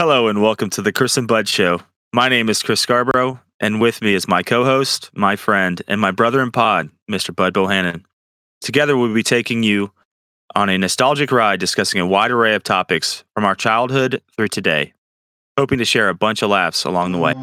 Hello and welcome to the Chris and Bud Show. My name is Chris Scarborough, and with me is my co host, my friend, and my brother in pod, Mr. Bud Bohannon. Together, we'll be taking you on a nostalgic ride discussing a wide array of topics from our childhood through today, hoping to share a bunch of laughs along the way.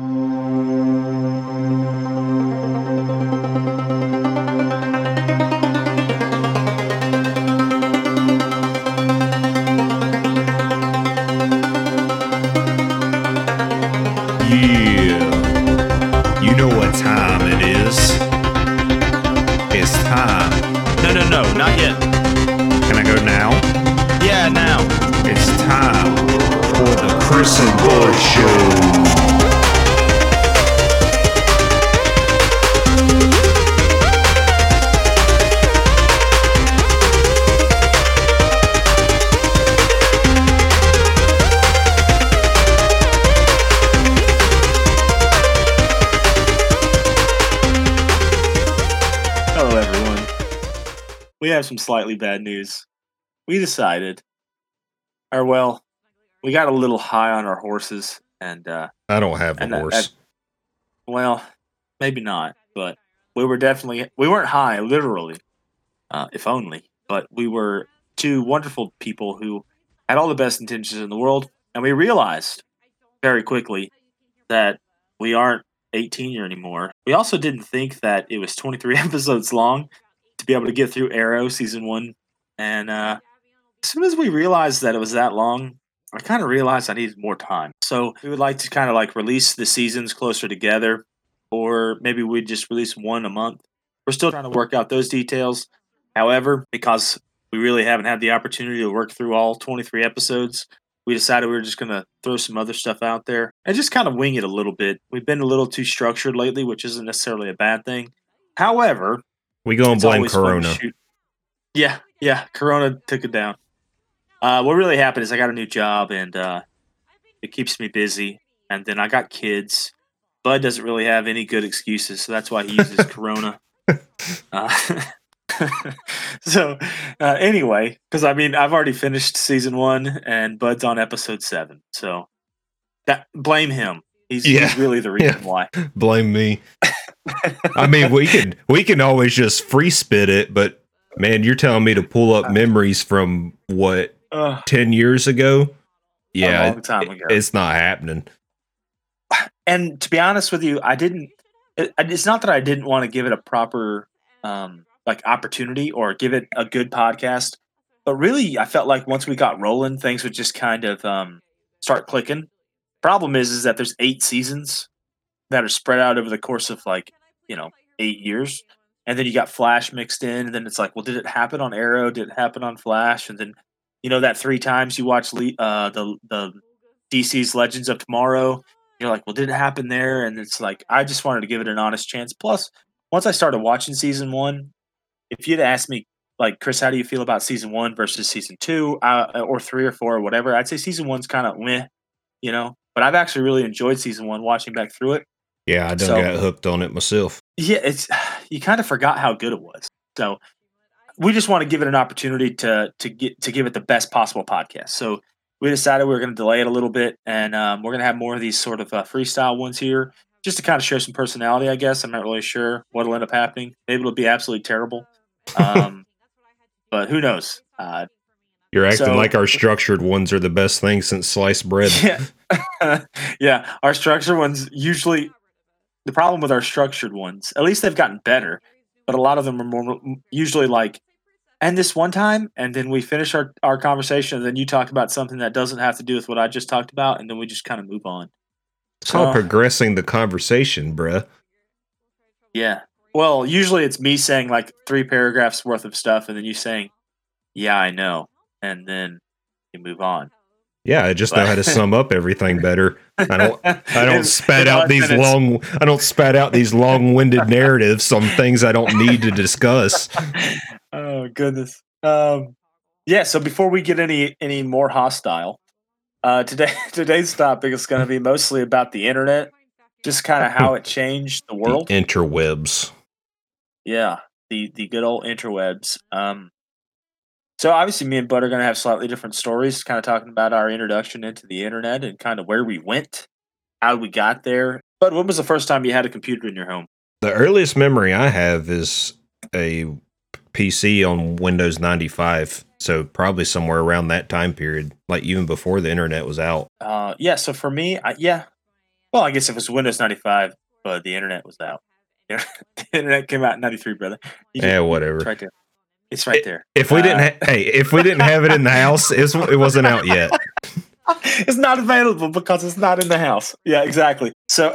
Chris Bud Show. Hello, everyone. We have some slightly bad news. We decided, or well, we got a little high on our horses, and uh, I don't have a horse. well, maybe not, but we were definitely we weren't high, literally, uh, if only. But we were two wonderful people who had all the best intentions in the world, and we realized very quickly that we aren't 18 year anymore. We also didn't think that it was 23 episodes long to be able to get through Arrow season one, and uh, as soon as we realized that it was that long, I kind of realized I needed more time. So we would like to kind of like release the seasons closer together, or maybe we'd just release one a month. We're still trying to work out those details. However, because we really haven't had the opportunity to work through all 23 episodes, we decided we were just going to throw some other stuff out there and just kind of wing it a little bit. We've been a little too structured lately, which isn't necessarily a bad thing. However, we gonna it's blame always fun to Corona. shoot. Yeah, yeah. Corona took it down. Uh, what really happened is I got a new job and uh, it keeps me busy. And then I got kids. Bud doesn't really have any good excuses, so that's why he uses Corona. Uh, so uh, anyway, because I mean I've already finished season one and Bud's on episode seven, so that blame him. He's, he's really the reason Yeah. why. Blame me. I mean, we can we can always just free spit it, but man, you're telling me to pull Uh, up memories from what Ugh, ten years ago? Yeah, a long time ago. it's not happening. and to be honest with you, I didn't. It, it's not that I didn't want to give it a proper, um, like opportunity or give it a good podcast, but really, I felt like once we got rolling, things would just kind of um, start clicking. Problem is, is that there's eight seasons that are spread out over the course of like you know eight years, and then you got Flash mixed in, and then it's like, well, did it happen on Arrow? Did it happen on Flash? And then you know that three times you watch Le- uh, the the DC's Legends of Tomorrow you're like, well, did it happen there? And it's like, I just wanted to give it an honest chance. Plus, once I started watching season one, if you'd asked me, like, Chris, how do you feel about season one versus season two, uh, or three or four or whatever, I'd say season one's kind of meh, you know. But I've actually really enjoyed season one, watching back through it. Yeah, I done So- got hooked on it myself. Yeah, it's you kind of forgot how good it was. So we just want to give it an opportunity to to get to give it the best possible podcast. So we decided we were going to delay it a little bit, and um, we're going to have more of these sort of uh, freestyle ones here, just to kind of show some personality. I guess I'm not really sure what'll end up happening. Maybe it'll be absolutely terrible, um, but who knows? Uh, You're acting So- like our structured ones are the best thing since sliced bread. yeah, yeah. Our structured ones usually the problem with our structured ones. At least they've gotten better, but a lot of them are more usually like. And this one time, and then we finish our, our conversation, and then you talk about something that doesn't have to do with what I just talked about, and then we just kind of move on. It's called So- progressing the conversation, bruh. Yeah. Well, usually it's me saying like three paragraphs worth of stuff, and then you saying, "Yeah, I know," and then you move on. Yeah, I just know how to sum up everything better. I don't I don't spat out these minutes. long I don't spat out these long-winded narratives on things I don't need to discuss. oh goodness. Um, yeah. So before we get any any more hostile, uh, today today's topic is going to be mostly about the internet, just kind of how it changed the world. The interwebs. yeah, the the good old interwebs. Um, So obviously, me and Bud are going to have slightly different stories, kind of talking about our introduction into the internet and kind of where we went, how we got there. But when was the first time you had a computer in your home? The earliest memory I have is a PC on Windows 95. So probably somewhere around that time period, like even before the internet was out. Uh, yeah. So for me, I, yeah. Well, I guess if it was Windows 95, but the internet was out. the internet came out in 93, brother. Yeah, whatever. It's right there. It's right there. If we uh, didn't, ha- hey, if we didn't have it in the house, it wasn't out yet. it's not available because it's not in the house. Yeah, exactly. So,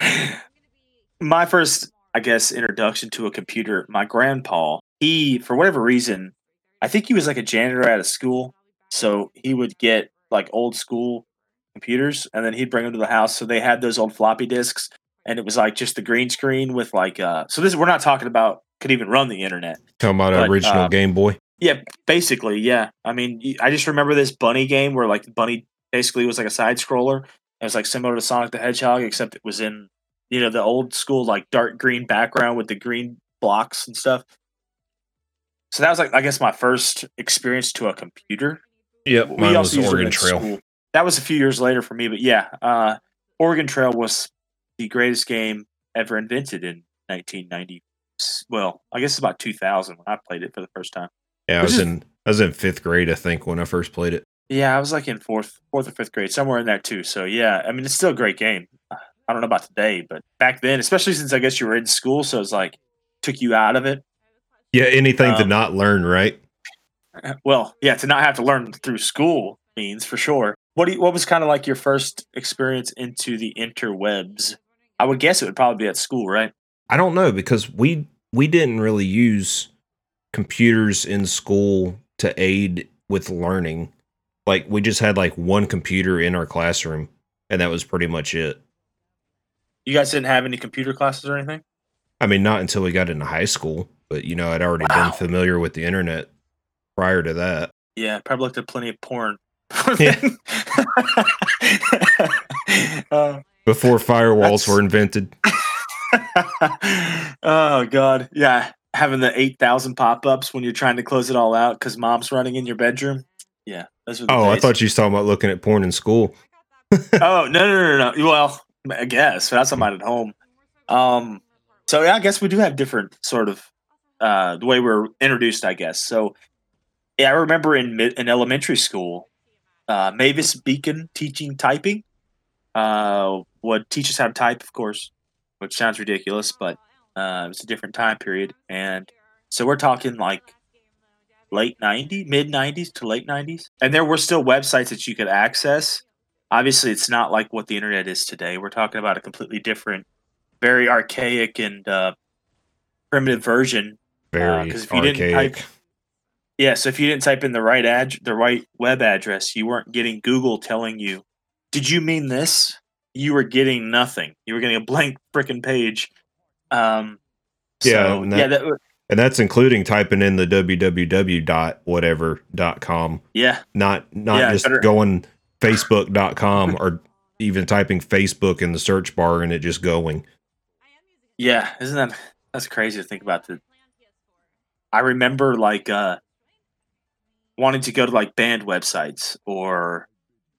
my first, I guess, introduction to a computer, my grandpa, he, for whatever reason, I think he was like a janitor at a school. So he would get like old school computers and then he'd bring them to the house. So they had those old floppy disks and it was like just the green screen with like, uh, so this, we're not talking about could even run the internet. Talking about but, original uh, Game Boy. Yeah, basically, yeah. I mean, I just remember this bunny game where like the bunny basically was like a side scroller. It was like similar to Sonic the Hedgehog, except it was in you know the old school like dark green background with the green blocks and stuff. So that was like I guess my first experience to a computer. Yep, we mine also was Oregon Trail. School. That was a few years later for me, but yeah, uh, Oregon Trail was the greatest game ever invented in 1990. Well, I guess it's about 2000 when I played it for the first time. Yeah, I was is, in I was in fifth grade, I think, when I first played it. Yeah, I was like in fourth, fourth or fifth grade, somewhere in there too. So yeah, I mean, it's still a great game. I don't know about today, but back then, especially since I guess you were in school, so it's like took you out of it. Yeah, anything um, to not learn, right? Well, yeah, to not have to learn through school means for sure. What do you, what was kind of like your first experience into the interwebs? I would guess it would probably be at school, right? I don't know because we we didn't really use computers in school to aid with learning. Like we just had like one computer in our classroom and that was pretty much it. You guys didn't have any computer classes or anything? I mean, not until we got into high school, but you know, I'd already wow. been familiar with the internet prior to that. Yeah, probably looked at plenty of porn. yeah. uh, Before firewalls were invented. oh god, yeah, having the eight thousand pop ups when you're trying to close it all out because mom's running in your bedroom. Yeah, those oh, days. I thought you was talking about looking at porn in school. oh no no no no! Well, I guess that's somebody at home. Um, so yeah, I guess we do have different sort of uh, the way we're introduced. I guess so. Yeah, I remember in in elementary school, uh, Mavis Beacon teaching typing. Uh, would teach us how to type, of course, which sounds ridiculous, but uh, it's a different time period, and so we're talking like late 90s, mid 90s to late 90s, and there were still websites that you could access. Obviously, it's not like what the internet is today. We're talking about a completely different, very archaic and uh, primitive version. Uh, very uh, if you archaic. Didn't type, yeah, so if you didn't type in the right ad, the right web address, you weren't getting Google telling you, "Did you mean this?" You were getting nothing. You were getting a blank freaking page. Um, yeah, so, and that, yeah, that, and that's including typing in the www dot whatever dot com. Yeah, not not yeah, just better. going facebook.com or even typing Facebook in the search bar and it just going. Yeah, isn't that that's crazy to think about? That I remember like uh wanting to go to like band websites or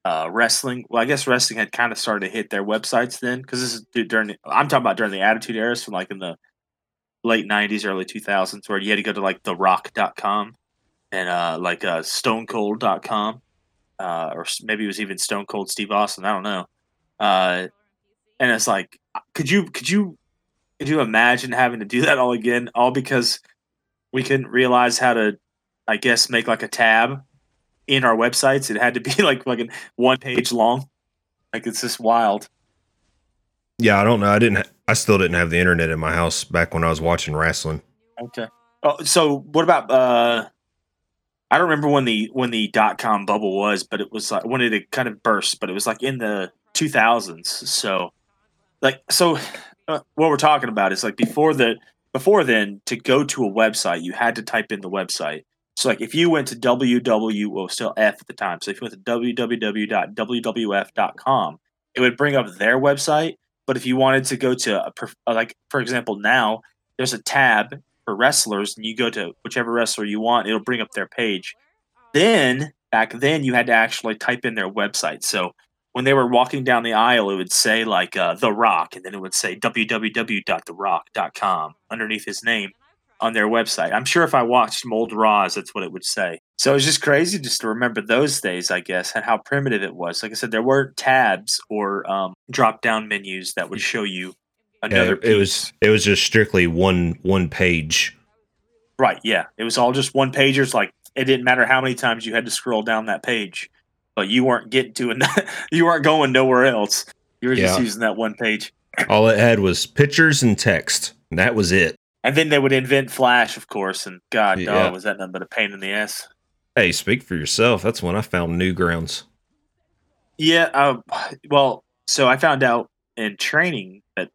uh, wrestling. Well, I guess wrestling had kind of started to hit their websites then because this is during. I'm talking about during the Attitude Era, from like in the late '90s, early 2000s, where you had to go to like TheRock.com and uh, like uh, StoneCold.com, uh, or maybe it was even Stone Cold Steve Austin. I don't know. Uh, and it's like, could you could you could you imagine having to do that all again, all because we couldn't realize how to, I guess, make like a tab in our websites. It had to be like fucking one page long. Like it's just wild. Yeah, I don't know. I didn't. I still didn't have the internet in my house back when I was watching wrestling. Okay. Oh, so what about? uh I don't remember when the when the dot com bubble was, but it was like when it kind of burst. But it was like in the 2000s. So, like, so uh, what we're talking about is like before the before then to go to a website, you had to type in the website. So like if you went to www, well, still F at the time. So if you went to www.wwf.com, it would bring up their website. But if you wanted to go to a, like, for example, now there's a tab for wrestlers, and you go to whichever wrestler you want, it'll bring up their page. Then back then, you had to actually type in their website. So when they were walking down the aisle, it would say like uh, The Rock, and then it would say www.therock.com underneath his name on their website. I'm sure if I watched Mold Raws, that's what it would say. So it's just crazy just to remember those days, I guess, and how primitive it was. Like I said, there weren't tabs or um, drop down menus that would show you another. Yeah, it was it was just strictly one one page. Right. Yeah. It was all just one pagers. Like it didn't matter how many times you had to scroll down that page but you weren't getting to it. you weren't going nowhere else. You were just using that one page. All it had was pictures and text. And that was it. And then they would invent Flash, of course. And God, yeah. dog, was that nothing but a pain in the ass. Hey, speak for yourself. That's when I found Newgrounds. Yeah. Uh, well, so I found out in training that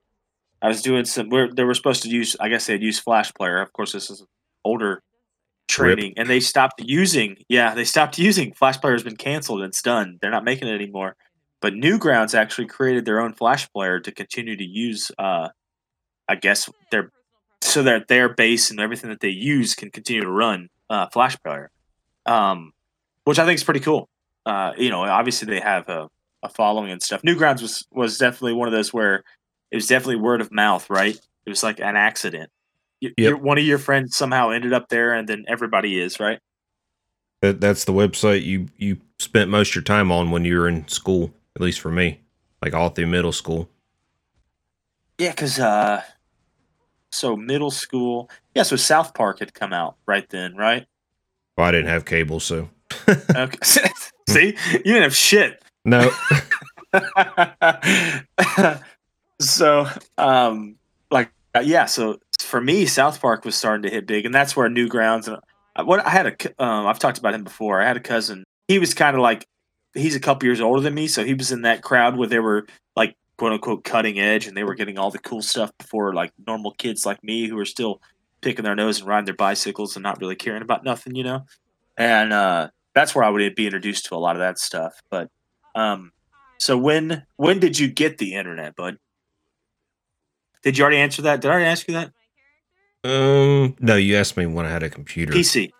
I was doing some. Where they were supposed to use. I guess they'd use Flash Player. Of course, this is older training, Rip. and they stopped using. Yeah, they stopped using Flash Player. Has been canceled. It's done. They're not making it anymore. But Newgrounds actually created their own Flash Player to continue to use. Uh, I guess their so that their base and everything that they use can continue to run uh, Flash Player, um, which I think is pretty cool. Uh, you know, obviously they have a, a following and stuff. Newgrounds was was definitely one of those where it was definitely word of mouth, right? It was like an accident you, yep. one of your friends somehow ended up there, and then everybody is right. That, that's the website you you spent most of your time on when you were in school. At least for me, like all through middle school. Yeah, because uh, so middle school, yeah. So South Park had come out right then, right? Well, I didn't have cable, so. okay. See, you didn't have shit. No. so, um, like, uh, yeah. So for me, South Park was starting to hit big, and that's where Newgrounds and uh, what I had a um, I've talked about him before. I had a cousin. He was kind of like he's a couple years older than me, so he was in that crowd where they were quote unquote cutting edge, and they were getting all the cool stuff before like normal kids like me who are still picking their nose and riding their bicycles and not really caring about nothing, you know. And uh, that's where I would be introduced to a lot of that stuff. But um, so when when did you get the internet, bud? Did you already answer that? Did I already ask you that? Um, no, you asked me when I had a computer. PC.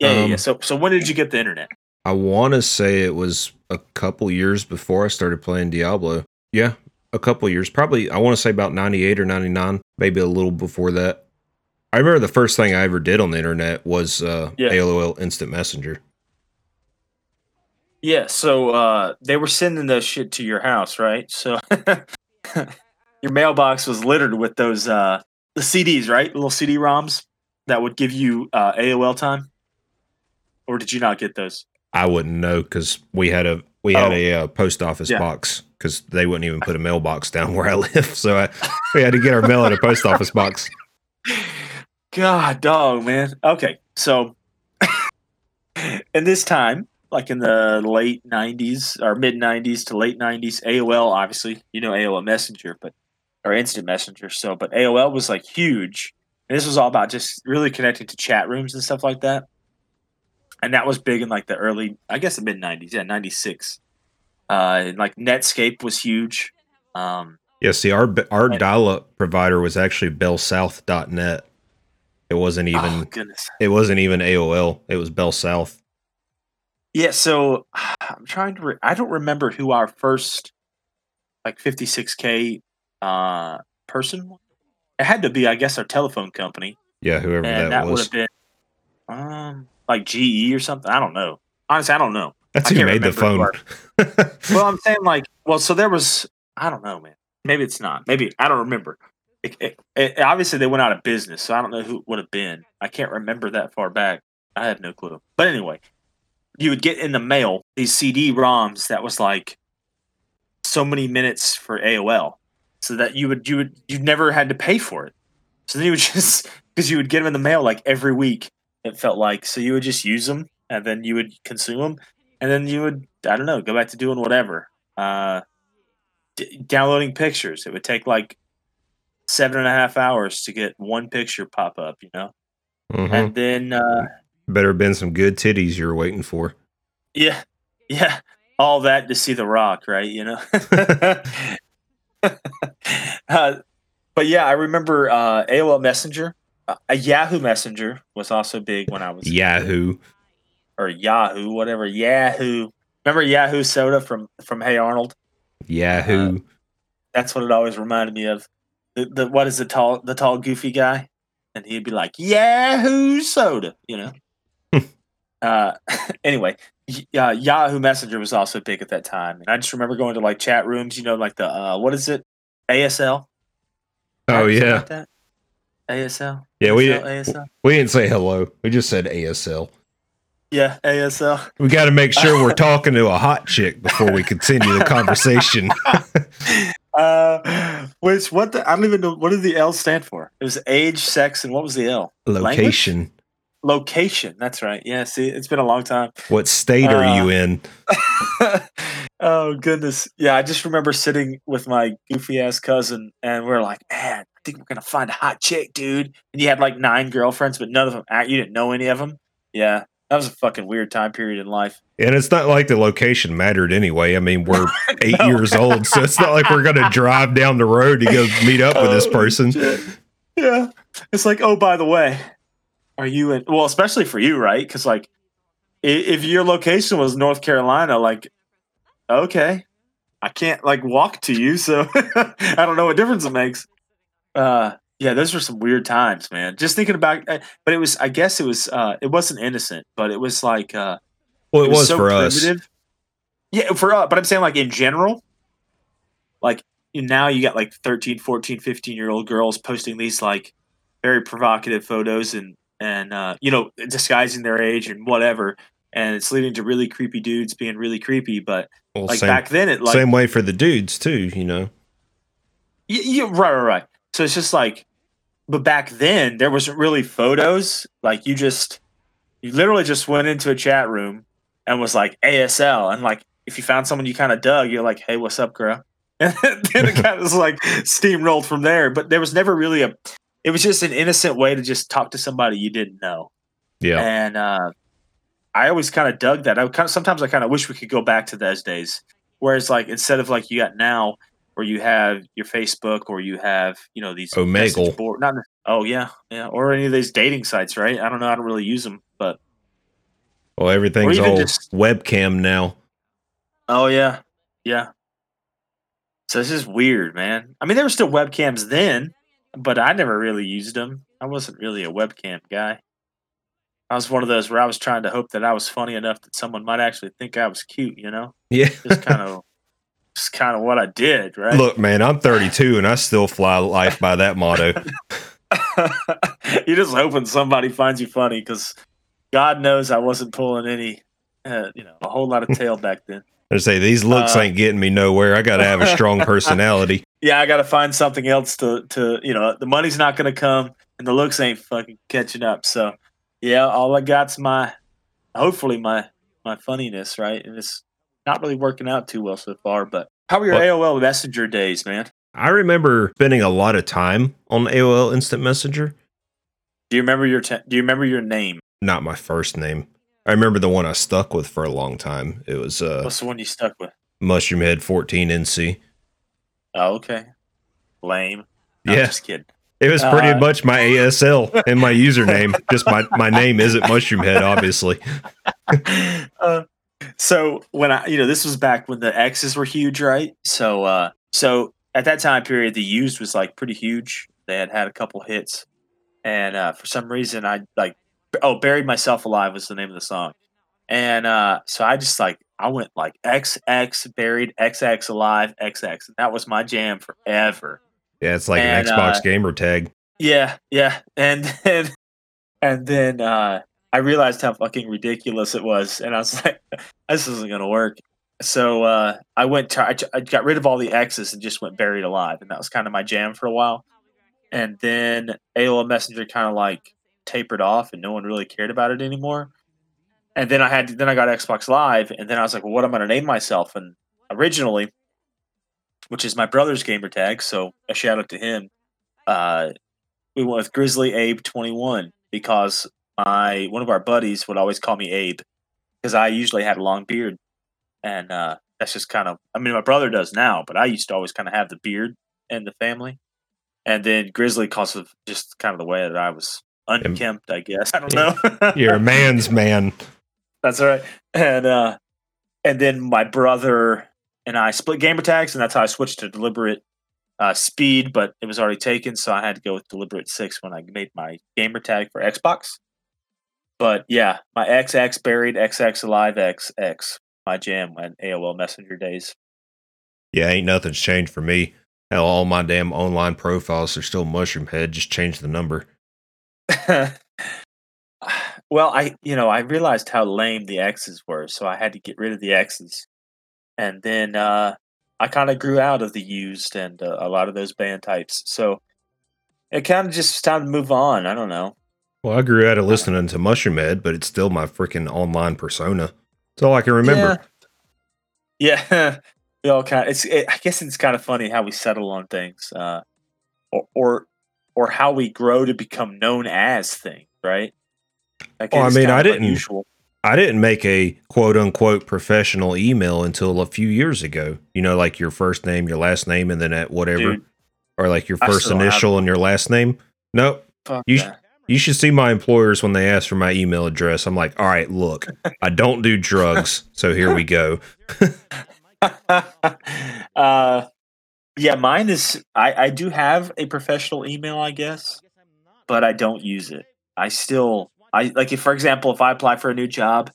Yeah, um, yeah, yeah. So, so when did you get the internet? I want to say it was a couple years before I started playing Diablo. Yeah, a couple years. Probably, I want to say about 98 or 99, maybe a little before that. I remember the first thing I ever did on the internet was uh, yeah. AOL Instant Messenger. Yeah, so uh, they were sending those shit to your house, right? So your mailbox was littered with those uh, the CDs, right? Little CD ROMs that would give you uh, AOL time, or did you not get those? I wouldn't know because we had a we had oh. a uh, post office yeah. box because they wouldn't even put a mailbox down where I live, so I, we had to get our mail in a post office box. God, dog, man. Okay, so in this time, like in the late '90s or mid '90s to late '90s, AOL obviously, you know AOL Messenger, but or instant messenger. So, but AOL was like huge. And this was all about just really connecting to chat rooms and stuff like that. And that was big in like the early, I guess the mid 90s. Yeah, 96. Uh, like Netscape was huge. Um, yeah, see, our our dial up provider was actually bellsouth.net. It wasn't even oh, goodness. It wasn't even AOL. It was Bell South. Yeah, so I'm trying to. Re- I don't remember who our first like 56k uh, person. It had to be, I guess, our telephone company. Yeah, whoever and that, that would have been um, like GE or something. I don't know. Honestly, I don't know. That's who made the phone. well, I'm saying like, well, so there was. I don't know, man. Maybe it's not. Maybe I don't remember. It, it, it, obviously, they went out of business, so I don't know who it would have been. I can't remember that far back. I have no clue. But anyway, you would get in the mail these CD ROMs that was like so many minutes for AOL so that you would you would you never had to pay for it. So then you would just because you would get them in the mail like every week. It felt like so you would just use them and then you would consume them and then you would I don't know go back to doing whatever. Uh, d- downloading pictures. It would take like seven and a half hours to get one picture pop up. You know, mm-hmm. and then uh, better have been some good titties you were waiting for. Yeah, yeah, all that to see the Rock, right? You know, uh, but yeah, I remember uh, AOL Messenger Uh, a Yahoo Messenger was also big when I was Yahoo. Or Yahoo, whatever. Yahoo. Remember Yahoo soda from from Hey Arnold? Yahoo. That's what it always reminded me of. The, the what is the tall the tall goofy guy, and he'd be like Yahoo soda, you know. uh, anyway, uh, Yahoo Messenger was also big at that time, and I just remember going to like chat rooms, you know, like the uh, what is it, ASL? oh yeah. like that? ASL. Yeah, we ASL, didn't, ASL. we didn't say hello. We just said ASL. Yeah, ASL. We got to make sure we're talking to a hot chick before we continue the conversation. Uh, which what the I don't even know what did the L stand for? It was age, sex, and what was the L? Location. Location. That's right. Yeah. See, it's been a long time. What state are Uh, you in? oh goodness. Yeah, I just remember sitting with my goofy ass cousin, and we are like, "Man, I think we're gonna find a hot chick, dude." And you had like nine girlfriends, but none of them. You didn't know any of them. Yeah, that was a fucking weird time period in life. And it's not like the location mattered anyway. I mean, we're eight No. years old, so it's not like we're going to drive down the road to go meet up with this Oh, person. shit. Yeah. It's like, oh, by the way, are you in? Well, especially for you, right? Because like, if your location was North Carolina, like, okay, I can't like walk to you, so I don't know what difference it makes. Uh, yeah, those were some weird times, man. Just thinking about, uh, but it was, I guess it was, uh, it wasn't innocent, but it was like, uh, Well, it, was, so for us. primitive. Yeah, for us, but I'm saying like in general, like now you got like 13, 14, 15 year old girls posting these like very provocative photos and and uh, you know disguising their age and whatever, and it's leading to really creepy dudes being really creepy. But Well, like same, back then, it like same way for the dudes too. You know. Y- yeah, right, right, right. So it's just like, but back then there wasn't really photos. Like you just, you literally just went into a chat room and was like ASL, and like if you found someone you kind of dug, you're like, hey, what's up, girl? And then it kind of was like steamrolled from there. But there was never really a. It was just an innocent way to just talk to somebody you didn't know. Yeah. And uh, I always kind of dug that. I kind of sometimes I kind of wish we could go back to those days. Whereas like instead of like you got now where you have your Facebook or you have you know these Omegle. message board, not oh yeah yeah or any of these dating sites, right? I don't know. I don't really use them, but Well, everything's all just- webcam now. oh yeah yeah. So this is weird, man. I mean, there were still webcams then, but I never really used them. I wasn't really a webcam guy. I was one of those where I was trying to hope that I was funny enough that someone might actually think I was cute, you know? Yeah. Just kind of just kind of what I did, right? Look, man, I'm 32 and I still fly life by that motto. You're just hoping somebody finds you funny because God knows I wasn't pulling any, uh, you know, a whole lot of tail back then. I say these looks Uh, ain't getting me nowhere. I got to have a strong personality. Yeah, I got to find something else to, to, you know, the money's not going to come and the looks ain't fucking catching up. So, yeah, all I got's my, hopefully my, my funniness, right? And it's not really working out too well so far. But how were your AOL Messenger days, man? I remember spending a lot of time on AOL Instant Messenger. Do you remember your, te- do you remember your name? Not my first name. I remember the one I stuck with for a long time. It was uh, What's the one you stuck with? Mushroomhead 14 NC. Oh, okay. Lame. No, Yeah. just kidding. It was pretty Uh, much my ASL and my username. Just my, my name isn't Mushroomhead, obviously. uh, so when I, you know, this was back when the X's were huge, right? So, uh, so at that time period, the used was like pretty huge. They had had a couple hits, and uh, for some reason, I like, oh, buried myself alive was the name of the song, and uh, so I just like I went like XX buried XX alive XX, and that was my jam forever. Yeah, it's like And, an Xbox uh, gamer tag. Yeah, yeah, and then and then uh, I realized how fucking ridiculous it was, and I was like, "This isn't gonna work." So uh, I went. To, I, I got rid of all the X's and just went buried alive, and that was kind of my jam for a while. And then AOL Messenger kind of like tapered off, and no one really cared about it anymore. And then I had then I got Xbox Live, and then I was like, "Well, what am I gonna name myself?" And originally, which is my brother's gamer tag, so a shout out to him. Uh, we went with Grizzly Abe 21 because my one of our buddies would always call me Abe because I usually had a long beard, and uh, that's just kind of I mean my brother does now, but I used to always kind of have the beard in the family, and then Grizzly because of just kind of the way that I was unkempt. I guess I don't know. You're a man's man. That's all right. And uh, and then my brother and I split gamer tags, and that's how I switched to deliberate uh, speed. But it was already taken, so I had to go with deliberate six when I made my gamer tag for Xbox. But yeah, my XX buried XX alive XX my jam when AOL Messenger days. Yeah, ain't nothing's changed for me. Hell, all my damn online profiles are still Mushroom Head. Just change the number. well, I you know I realized how lame the X's were, so I had to get rid of the X's, and then uh, I kind of grew out of the used and uh, a lot of those band types. So it kind of just time to move on. I don't know. Well, I grew out of listening to Mushroom Head, but it's still my freaking online persona. It's all I can remember. Yeah, yeah. we all kind. Of, it's. It, I guess it's kind of funny how we settle on things, uh, or, or or how we grow to become known as things, right? Like I mean, I didn't. Unusual. I didn't make a quote unquote professional email until a few years ago. You know, like your first name, your last name, and then at whatever, Dude, or like your first initial and your last name. Nope. Fuck you that. You should see my employers when they ask for my email address. I'm like, all right, look, I don't do drugs, so here we go. uh, yeah, mine is. I I do have a professional email, I guess, but I don't use it. I still, I like if, for example, if I apply for a new job,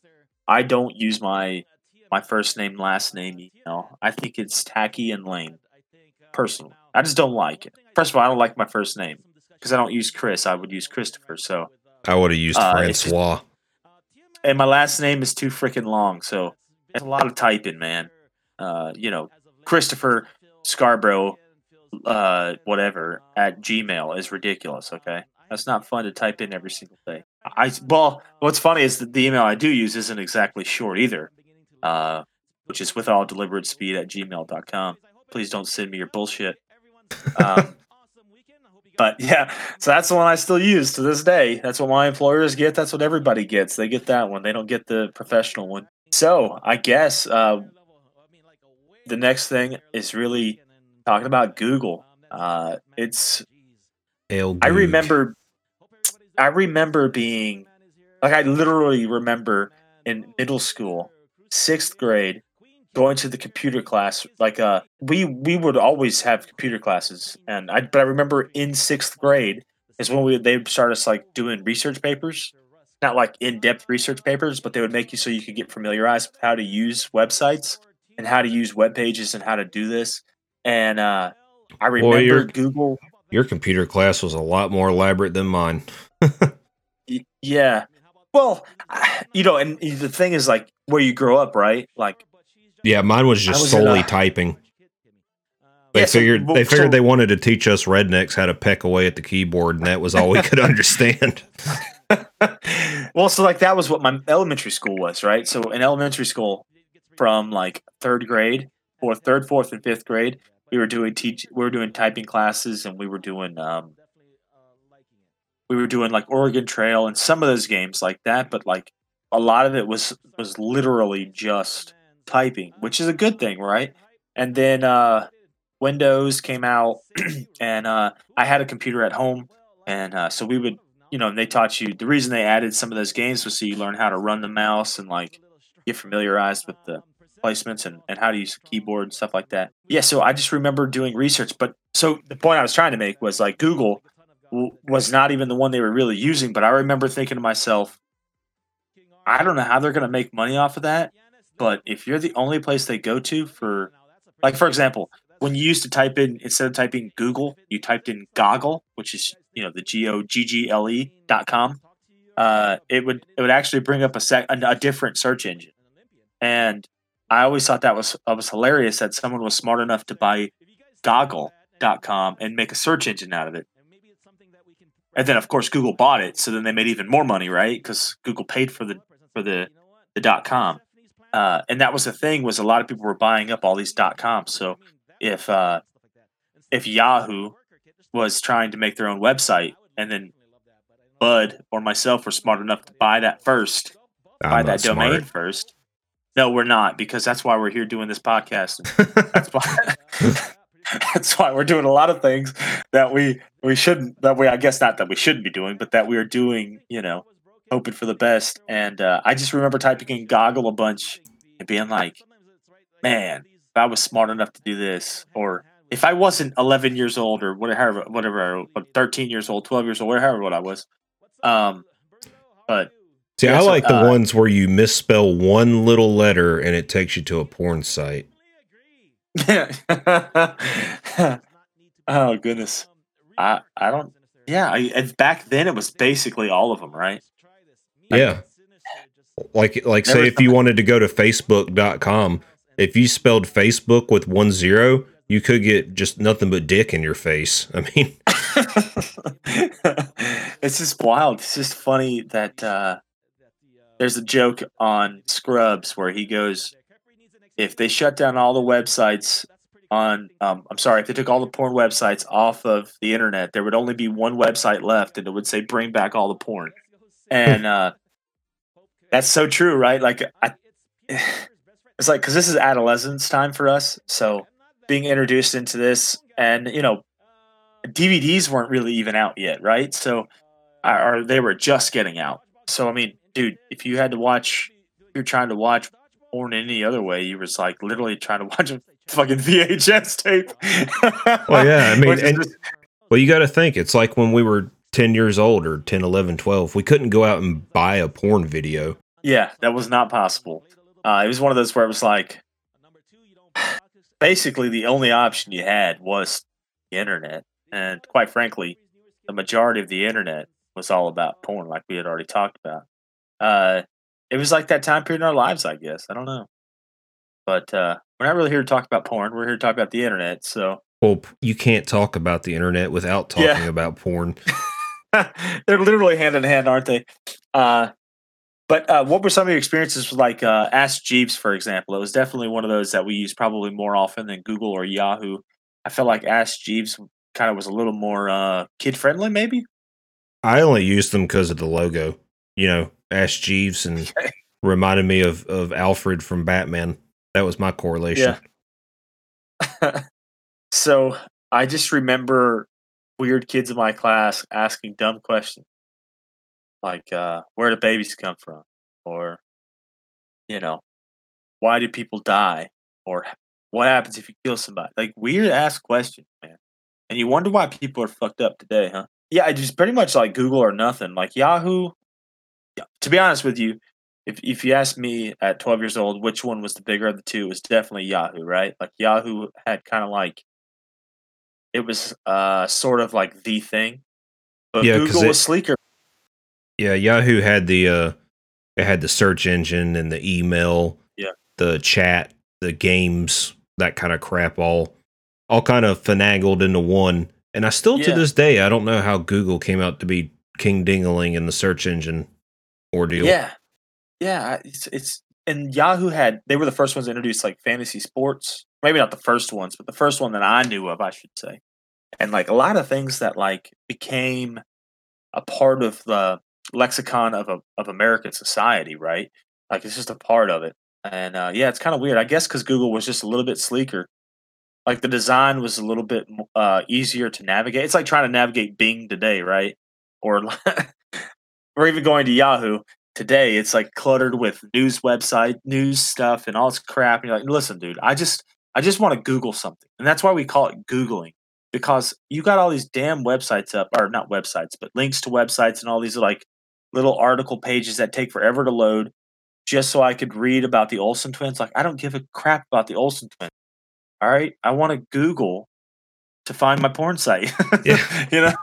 I don't use my my first name, last name email. I think it's tacky and lame. Personally, I just don't like it. First of all, I don't like my first name because I don't use Chris. I would use Christopher. So I would have used uh, Francois. and my last name is too freaking long, so it's a lot of typing, man. Uh, you know, Christopher Scarborough, uh, whatever at Gmail is ridiculous. Okay, that's not fun to type in every single day. I well, what's funny is that the email I do use isn't exactly short either, uh, which is with all deliberate speed at gmail.com. Please don't send me your bullshit. Um, but yeah, so that's the one I still use to this day. That's what my employers get. That's what everybody gets. They get that one. They don't get the professional one. So I guess uh, the next thing is really talking about Google. Uh, it's I remember I remember being like I literally remember in middle school, sixth grade, going to the computer class like uh we we would always have computer classes and i but i remember in sixth grade is when we they started us like doing research papers. Not like in-depth research papers but they would make you so you could get familiarized with how to use websites and how to use web pages and how to do this. And uh i remember Boy, your, google your computer class was a lot more elaborate than mine. Yeah. Well you know and the thing is like where you grow up right? Like yeah, mine was just was solely a, typing. They yeah, figured so, they figured so, they wanted to teach us rednecks how to peck away at the keyboard, and that was all we could understand. well, so like that was what my elementary school was, right? So in elementary school, from like third grade or third, fourth, and fifth grade, we were doing teach we were doing typing classes, and we were doing um, we were doing like Oregon Trail and some of those games like that, but like a lot of it was was literally just typing, which is a good thing, right? And then uh, Windows came out, and uh, I had a computer at home, and uh, so we would, you know, and they taught you. The reason they added some of those games was so you learn how to run the mouse and like get familiarized with the placements and, and how to use keyboard and stuff like that. Yeah, so I just remember doing research. But so the point I was trying to make was like Google was not even the one they were really using. But I remember thinking to myself, I don't know how they're going to make money off of that. But if you're the only place they go to for, like, for example, when you used to type in instead of typing Google, you typed in Goggle, which is you know the G O G G L E dot com. Uh, it would it would actually bring up a sec a, a different search engine, and I always thought that was that was hilarious that someone was smart enough to buy Goggle.com and make a search engine out of it. And then of course Google bought it, so then they made even more money, right? Because Google paid for the for the the dot com. Uh, and that was the thing was a lot of people were buying up all these dot coms. So if uh, if Yahoo was trying to make their own website, and then Bud or myself were smart enough to buy that 1st buy that domain smart. first. No, we're not because that's why we're here doing this podcast. that's why. that's why we're doing a lot of things that we we shouldn't that we I guess not that we shouldn't be doing, but that we are doing, you know, hoping for the best. And uh, I just remember typing in goggle a bunch and being like, man, if I was smart enough to do this, or if I wasn't 11 years old or whatever, whatever, 13 years old, 12 years old, whatever, what I was. Um, but see, yeah, I so, like the uh, ones where you misspell one little letter and it takes you to a porn site. oh goodness, I I don't. Yeah, I, and back then it was basically all of them, right? Yeah. Like like There say if you wanted to go to facebook.com, if you spelled Facebook with one zero, you could get just nothing but dick in your face. I mean, it's just wild. It's just funny that uh, there's a joke on Scrubs where he goes, if they shut down all the websites on, um, I'm sorry, if they took all the porn websites off of the internet, there would only be one website left, and it would say "Bring back all the porn." And uh, that's so true, right? Like, I, it's like because this is adolescence time for us, so being introduced into this, and you know, DVDs weren't really even out yet, right? So, or they were just getting out. So, I mean, dude, if you had to watch, if you're trying to watch porn any other way, you was like literally trying to watch a fucking VHS tape. Well, yeah, I mean, and- just- well, you got to think it's like when we were 10 years old or 10, 11, 12, we couldn't go out and buy a porn video. yeah, that was not possible. Uh, it was one of those where it was like, basically, the only option you had was the internet, and quite frankly, the majority of the internet was all about porn, like we had already talked about. Uh, it was like that time period in our lives, I guess. I don't know, but uh, we're not really here to talk about porn. We're here to talk about the internet. So Well, you can't talk about the internet without talking Yeah. about porn. they're literally hand in hand, aren't they? Uh, but uh, what were some of your experiences with like uh, Ask Jeeves, for example? It was definitely one of those that we use probably more often than Google or Yahoo. I felt like Ask Jeeves kind of was a little more uh, kid friendly, maybe. I only used them because of the logo. You know, Ask Jeeves and Okay. reminded me of, of Alfred from Batman. That was my correlation. so I just remember weird kids in my class asking dumb questions like, uh, where do babies come from? Or, you know, why do people die? Or what happens if you kill somebody? Like weird ass questions, man. And you wonder why people are fucked up today, huh? Yeah, I just pretty much like Google or nothing. Like Yahoo. Yeah, to be honest with you, if if you asked me at 12 years old which one was the bigger of the two, it was definitely Yahoo, right? Like Yahoo had kind of like it was uh sort of like the thing. But Yeah, Google it- was sleeker. Yeah, Yahoo had the uh it had the search engine and the email, Yeah. the chat, the games, that kind of crap all all kind of finagled into one. And I still to this day I don't know how Google came out to be king dingaling in the search engine ordeal. Yeah. Yeah, it's it's and Yahoo had they were the first ones to introduce like fantasy sports. Maybe not the first ones, but the first one that I knew of, I should say. And like a lot of things that like became a part of the lexicon of a, of American society, right? Like it's just a part of it. And uh, yeah, it's kind of weird. I guess because Google was just a little bit sleeker. Like the design was a little bit uh, easier to navigate. It's like trying to navigate Bing today, right? Or or even going to Yahoo today. It's like cluttered with news website, news stuff, and all this crap. And you're like, listen, dude, I just I just want to Google something, and that's why we call it Googling because you got all these damn websites up, or not websites, but links to websites and all these like little article pages that take forever to load just so I could read about the Olsen twins. Like, I don't give a crap about the Olsen twins. All right. I want to Google to find my porn site. Yeah. you know?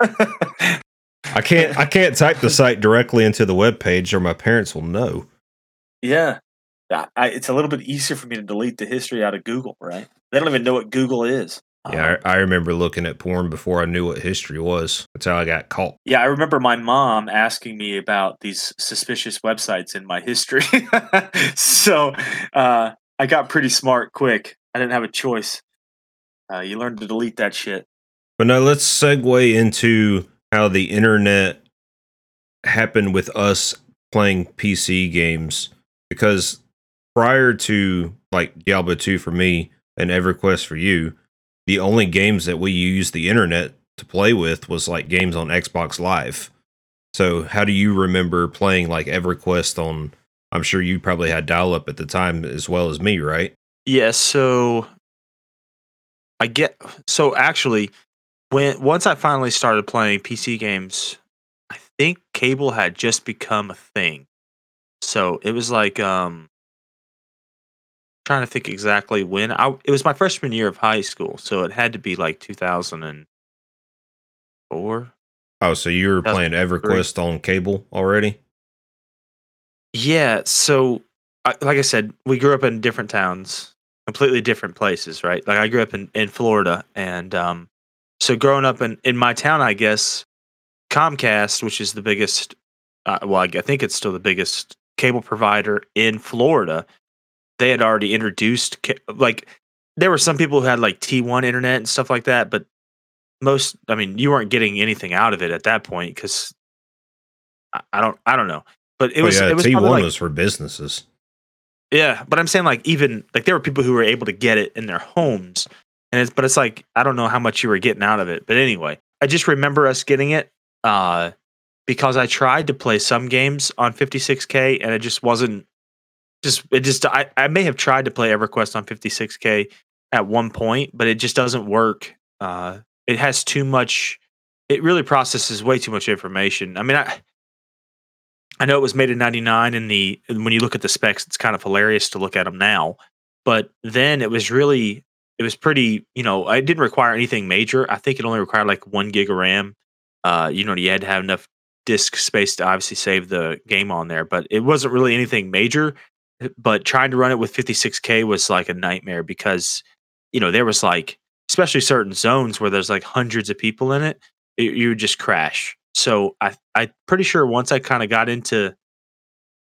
I can't I can't type the site directly into the web page or my parents will know. yeah. I, it's a little bit easier for me to delete the history out of Google, right? They don't even know what Google is. Yeah, I, I remember looking at porn before I knew what history was. That's how I got caught. Yeah, I remember my mom asking me about these suspicious websites in my history. so uh, I got pretty smart quick. I didn't have a choice. Uh, you learn to delete that shit. But now let's segue into how the internet happened with us playing PC games. Because prior to like Diablo 2 for me and EverQuest for you, the only games that we used the internet to play with was like games on Xbox Live. So how do you remember playing like EverQuest on? I'm sure you probably had dial up at the time as well as me, right? Yeah, so I get so actually when once I finally started playing PC games, I think cable had just become a thing. So it was like um trying to think exactly when I it was my freshman year of high school, so it had to be like 2004. Oh, so you were playing 2003. EverQuest on cable already? Yeah, so I, like I said, we grew up in different towns, completely different places, right? Like I grew up in, in Florida, and um, so growing up in, in my town, I guess Comcast, which is the biggest, uh, well, I think it's still the biggest cable provider in Florida, they had already introduced like there were some people who had like T1 internet and stuff like that, but most, I mean, you weren't getting anything out of it at that point because I, I don't, I don't know, but it oh was, yeah, it was T1 like was for businesses. yeah, but I'm saying like even like there were people who were able to get it in their homes, and it's but it's like I don't know how much you were getting out of it. But anyway, I just remember us getting it uh, because I tried to play some games on 56k and it just wasn't just it just I I may have tried to play EverQuest on 56k at one point, but it just doesn't work. Uh, it has too much. It really processes way too much information. I mean, I I know it was made in 99 and the and when you look at the specs it's kind of hilarious to look at them now. But then it was really it was pretty, you know, it didn't require anything major. I think it only required like 1 gig of RAM. Uh, you know, you had to have enough disk space to obviously save the game on there, but it wasn't really anything major. Uh, But trying to run it with 56k was like a nightmare because you know, there was like especially certain zones where there's like hundreds of people in it, you you would just crash. So I I'm pretty sure once I kind of got into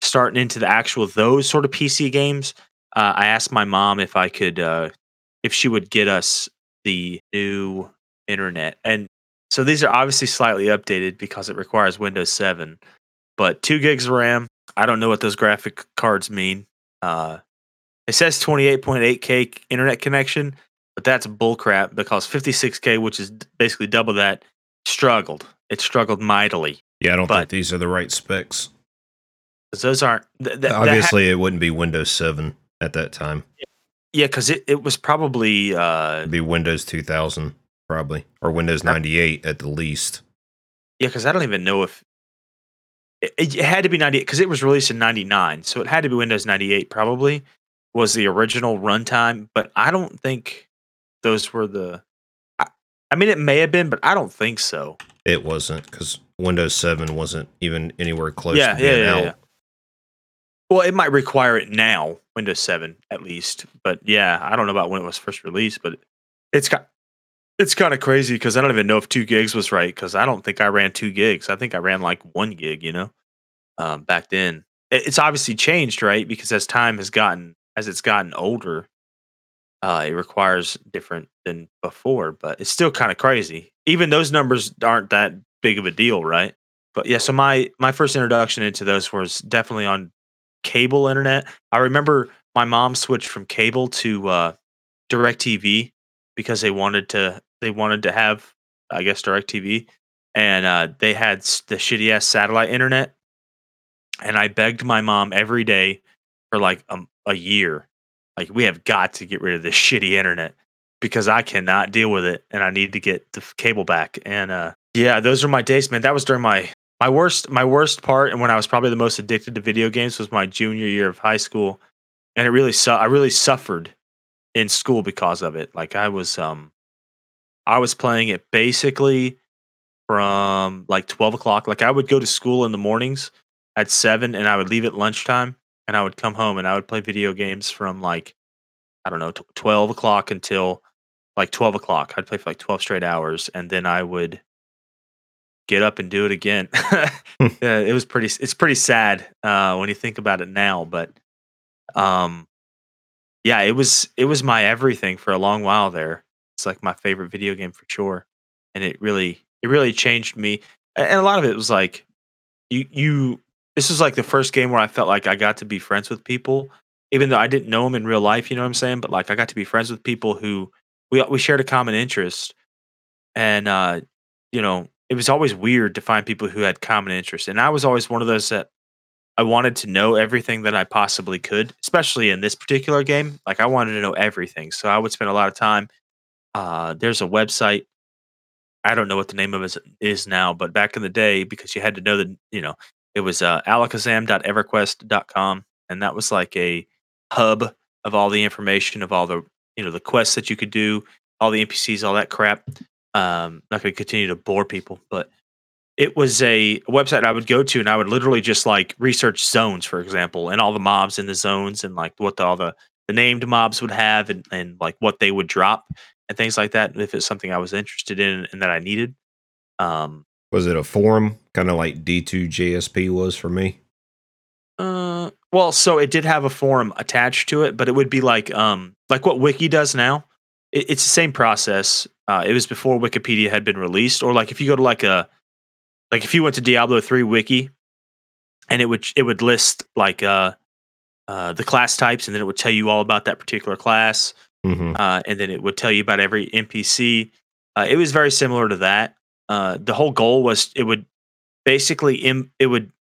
starting into the actual those sort of PC games, uh, I asked my mom if I could uh, if she would get us the new internet. And so these are obviously slightly updated because it requires Windows 7, but two gigs of RAM. I don't know what those graphic cards mean. Uh, it says 28.8k internet connection, but that's bullcrap because 56k, which is basically double that, struggled. It struggled mightily. Yeah, I don't But- think these are the right specs. those aren't th- th- that ha- Obviously, it wouldn't be Windows 7 at that time. yeah, because it, it was probably uh, It'd be Windows 2000 probably or Windows 98 at the least. Yeah, because I don't even know if it, it had to be 98 because it was released in 99. So it had to be Windows 98 probably was the original runtime. But I don't think those were the. I, I mean, it may have been, but I don't think so. It wasn't because Windows 7 wasn't even anywhere close yeah, to yeah, being yeah, out. yeah. Well, it might require it now, Windows 7 at least. But yeah, I don't know about when it was first released, but it's got. It's kind of crazy because I don't even know if two gigs was right because I don't think I ran two gigs. I think I ran like one gig, you know, um, back then. It- It's obviously changed, right? Because as time has gotten, as it's gotten older, uh, it requires different than before, but it's still kind of crazy. Even those numbers aren't that big of a deal, right? But yeah, so my my first introduction into those was definitely on cable internet. I remember my mom switched from cable to uh, DirecTV because they wanted to they wanted to have I guess DirecTV, and uh, they had the shitty ass satellite internet, and I begged my mom every day for like a, a year, like we have got to get rid of this shitty internet because I cannot deal with it, and I need to get the cable back. And uh, yeah, those are my days, man. That was during my my worst my worst part, and when I was probably the most addicted to video games was my junior year of high school, and it really su- I really suffered in school because of it. Like I was um I was playing it basically from like twelve o'clock. Like I would go to school in the mornings at seven, and I would leave at lunchtime, and I would come home and I would play video games from like I don't know tw- twelve o'clock until like twelve o'clock. I'd play for like twelve straight hours, and then I would get up and do it again. yeah, it was pretty. It's pretty sad uh, when you think about it now, but um, yeah, it was it was my everything for a long while there. It's like my favorite video game for sure, and it really it really changed me. And a lot of it was like you you. This was like the first game where I felt like I got to be friends with people, even though I didn't know them in real life. You know what I'm saying? But like I got to be friends with people who we we shared a common interest, and uh, you know, it was always weird to find people who had common interests, and I was always one of those that I wanted to know everything that I possibly could, especially in this particular game. Like I wanted to know everything, so I would spend a lot of time. Uh, there's a website. I don't know what the name of it is now, but back in the day, because you had to know that you know it was uh, allakhazam.everquest.com, and that was like a hub of all the information of all the you know the quests that you could do, all the NPCs, all that crap. Um, not going to continue to bore people, but it was a, website I would go to and I would literally just like research zones, for example, and all the mobs in the zones and like what the, all the, the named mobs would have and, and like what they would drop and things like that. If it's something I was interested in and that I needed. Um, was it a forum kind of like D2JSP was for me? Uh, well, so it did have a forum attached to it, but it would be like um like what Wiki does now. It, it's the same process. Uh, it was before Wikipedia had been released, or like if you go to like a like if you went to Diablo three wiki, and it would it would list like uh, uh the class types, and then it would tell you all about that particular class, mm-hmm. uh, and then it would tell you about every NPC. Uh, it was very similar to that. Uh, the whole goal was it would basically Im- it would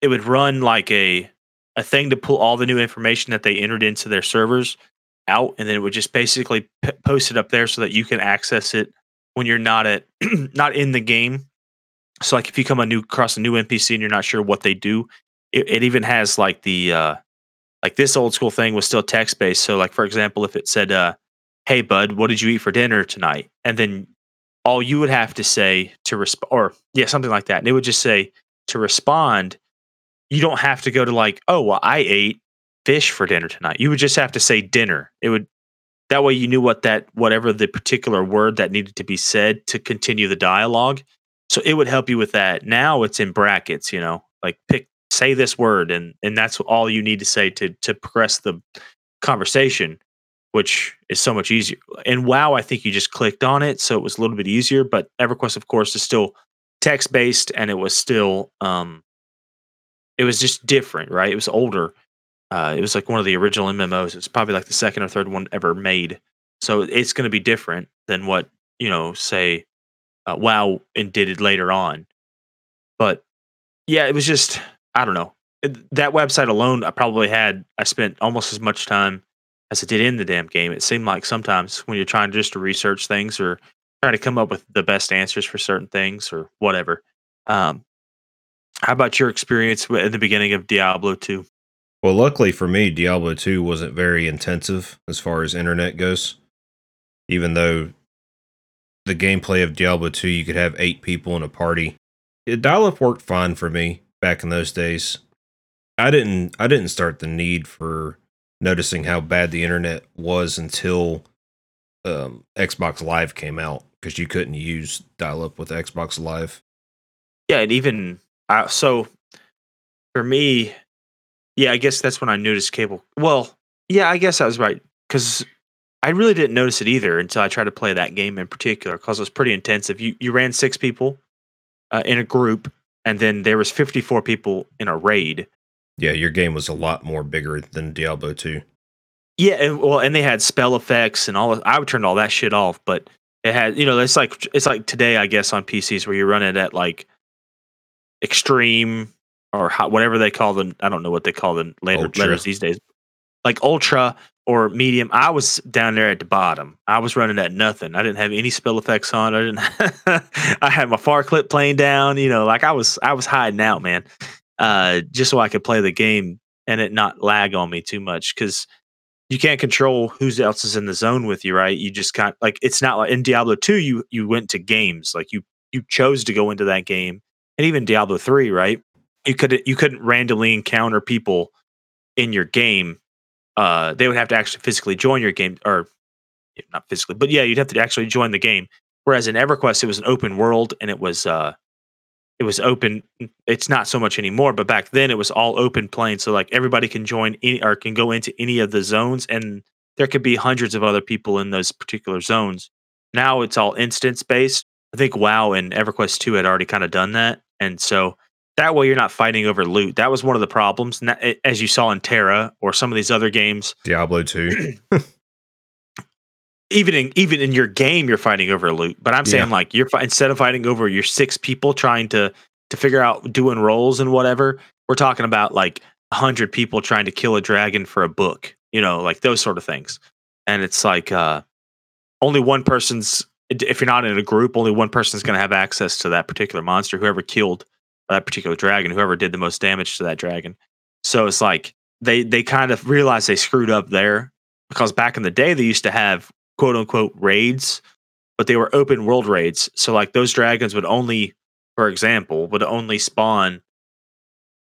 it would run like a a thing to pull all the new information that they entered into their servers out, and then it would just basically p- post it up there so that you can access it when you're not at not in the game so like if you come a new across a new NPC and you're not sure what they do, it, it even has like the uh like this old school thing was still text based. So like for example, if it said, uh, "Hey bud, what did you eat for dinner tonight?" and then all you would have to say to respond, or yeah, something like that, and it would just say to respond. You don't have to go to like, "Oh, well, I ate fish for dinner tonight." You would just have to say dinner. It would that way you knew what that whatever the particular word that needed to be said to continue the dialogue so it would help you with that. Now it's in brackets, you know, like pick say this word and and that's all you need to say to to progress the conversation, which is so much easier. And wow, I think you just clicked on it, so it was a little bit easier. But EverQuest, of course, is still text based, and it was still um, it was just different, right? It was older. Uh, it was like one of the original MMOs. It's probably like the second or third one ever made. So it's going to be different than what you know, say uh, WoW and did it later on. But yeah, it was just I don't know. that website alone, I probably had I spent almost as much time as I did in the damn game. It seemed like sometimes when you're trying just to research things or trying to come up with the best answers for certain things or whatever. Um, how about your experience at the beginning of Diablo 2? Well, luckily for me, Diablo 2 wasn't very intensive as far as internet goes. Even though the gameplay of Diablo 2, you could have eight people in a party. Dial-up worked fine for me back in those days. I didn't I didn't start the need for noticing how bad the internet was until um, Xbox Live came out because you couldn't use dial-up with Xbox Live. Yeah, and even uh, so for me, yeah, I guess that's when I noticed cable. Well, yeah, I guess I was right because I really didn't notice it either until I tried to play that game in particular because it was pretty intensive. You you ran six people uh, in a group, and then there was fifty four people in a raid. Yeah, your game was a lot more bigger than Diablo two. Yeah, and well, and they had spell effects and all. I would turn all that shit off, but it had you know it's like it's like today I guess on PCs where you run it at like extreme or whatever they call them. I don't know what they call them later letters these days. Like ultra or medium. I was down there at the bottom. I was running at nothing. I didn't have any spell effects on. I didn't. I had my far clip plane down. You know, like I was I was hiding out, man, uh, just so I could play the game and it not lag on me too much because you can't control who else is in the zone with you, right? You just can't like it's not like in Diablo two. You you went to games like you you chose to go into that game, and even Diablo three, right? You could you couldn't randomly encounter people in your game uh, they would have to actually physically join your game, or not physically, but yeah, you'd have to actually join the game. Whereas in EverQuest, it was an open world and it was uh, it was open. It's not so much anymore, but back then it was all open plain, so like everybody can join any or can go into any of the zones, and there could be hundreds of other people in those particular zones. Now it's all instance based. I think WoW and EverQuest 2 had already kind of done that, and so that way, you're not fighting over loot. That was one of the problems, that, as you saw in TERA or some of these other games. Diablo two. even in even in your game you're fighting over loot but i'm saying Yeah. like you're instead of fighting over your six people trying to to figure out doing roles and whatever we're talking about like 100 people trying to kill a dragon for a book you know like those sort of things and it's like uh only one person's if you're not in a group only one person's going to have access to that particular monster whoever killed that particular dragon whoever did the most damage to that dragon so it's like they they kind of realized they screwed up there because back in the day they used to have quote unquote raids, but they were open world raids. So like those dragons would only, for example, would only spawn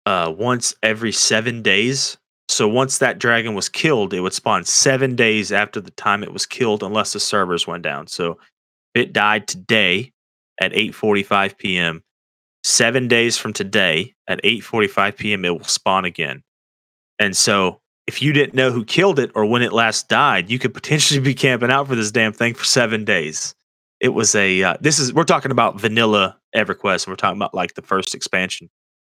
uh once every seven days. So once that dragon was killed, it would spawn seven days after the time it was killed, unless the servers went down. So it died today at 8:45 p.m. Seven days from today at 8:45 p.m. it will spawn again. And so if you didn't know who killed it or when it last died, you could potentially be camping out for this damn thing for seven days. It was a uh, this is we're talking about vanilla EverQuest, we're talking about like the first expansion,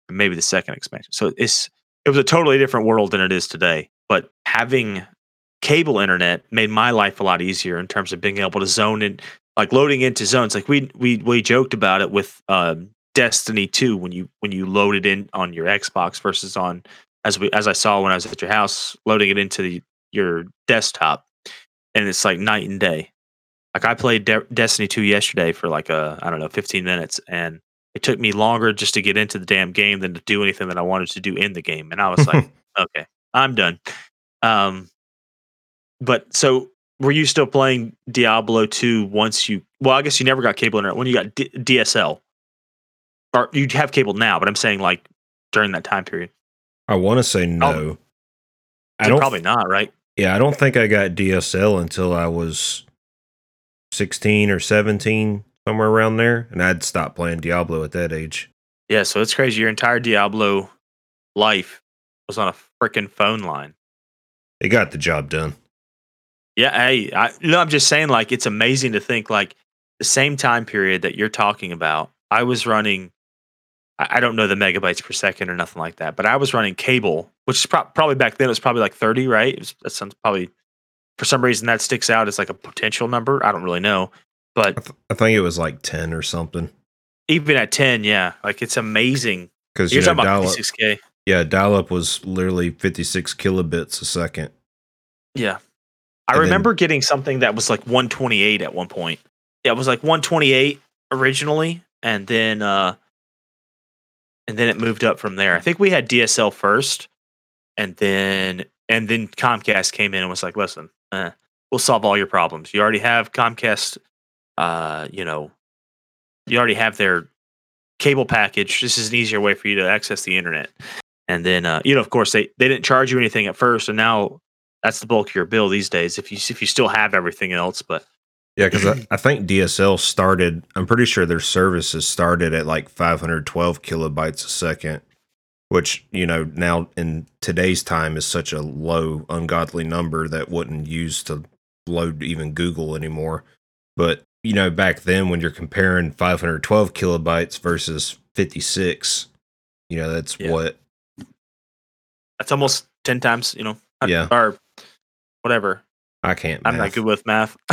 and maybe the second expansion. So it's it was a totally different world than it is today. But having cable internet made my life a lot easier in terms of being able to zone in, like loading into zones. Like we we we joked about it with um, Destiny Two when you when you loaded in on your Xbox versus on as we as I saw when I was at your house, loading it into the, your desktop, and it's like night and day. Like I played De- Destiny two yesterday for like a I don't know fifteen minutes, and it took me longer just to get into the damn game than to do anything that I wanted to do in the game, and I was like, okay, I'm done. Um, but so were you still playing Diablo two once you? Well, I guess you never got cable internet when you got D- DSL, or you have cable now. But I'm saying like during that time period. I want to say oh. no. I don't. probably not, right? Yeah, I don't think I got DSL until I was sixteen or seventeen, somewhere around there, and I'd stopped playing Diablo at that age. Yeah, so it's crazy. Your entire Diablo life was on a freaking phone line. It got the job done. Yeah, hey, I, no, I'm just saying, like, it's amazing to think, like, the same time period that you're talking about, I was running, I, I don't know the megabytes per second or nothing like that, but I was running cable, which is pro- probably back then, it was probably like 30, right? It was, that sounds probably, for some reason, that sticks out as like a potential number. I don't really know. I, But th- I think it was like ten or something. even at 10, yeah, like, it's amazing. Because You're you know, talking about 56k. yeah, dial up was literally fifty six kilobits a second. Yeah. I And then- remember getting something that was like 128 at one point. Yeah, it was like 128 originally, and then uh and then it moved up from there. I think we had DSL first, and then and then Comcast came in and was like, "Listen, uh, we'll solve all your problems. You already have Comcast. Uh, you know, you already have their cable package. This is an easier way for you to access the internet." And then, uh, you know, of course, they they didn't charge you anything at first, and now that's the bulk of your bill these days. If you if you still have everything else, but Yeah, because I, I think DSL started. I'm pretty sure their services started at like 512 kilobytes a second, which you know now in today's time is such a low, ungodly number that wouldn't use to load even Google anymore. But you know, back then when you're comparing 512 kilobytes versus 56, you know that's Yeah. what. that's almost ten times. You know, Yeah. or whatever. I can't. I'm not good with math.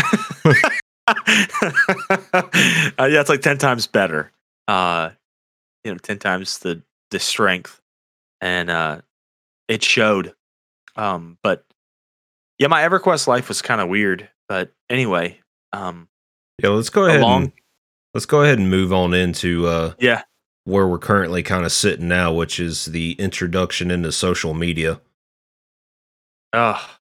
uh, yeah, it's like ten times better. Uh, you know, ten times the the strength, and uh, it showed. Um, but yeah, my EverQuest life was kind of weird. But anyway, um, Yeah, let's go ahead. Along- and, let's go ahead and move on into uh, yeah, where we're currently kind of sitting now, which is the introduction into social media. Oh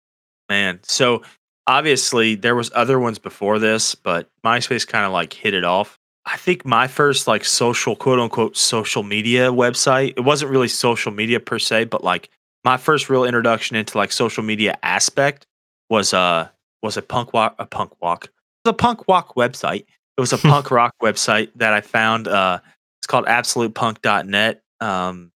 man. So obviously there was other ones before this, but MySpace kind of like hit it off. I think my first like social quote unquote social media website, it wasn't really social media per se, but like my first real introduction into like social media aspect was uh was a punk walk a punk walk. It was a punk walk website. It was a punk rock website that I found uh it's called absolutepunk.net. Um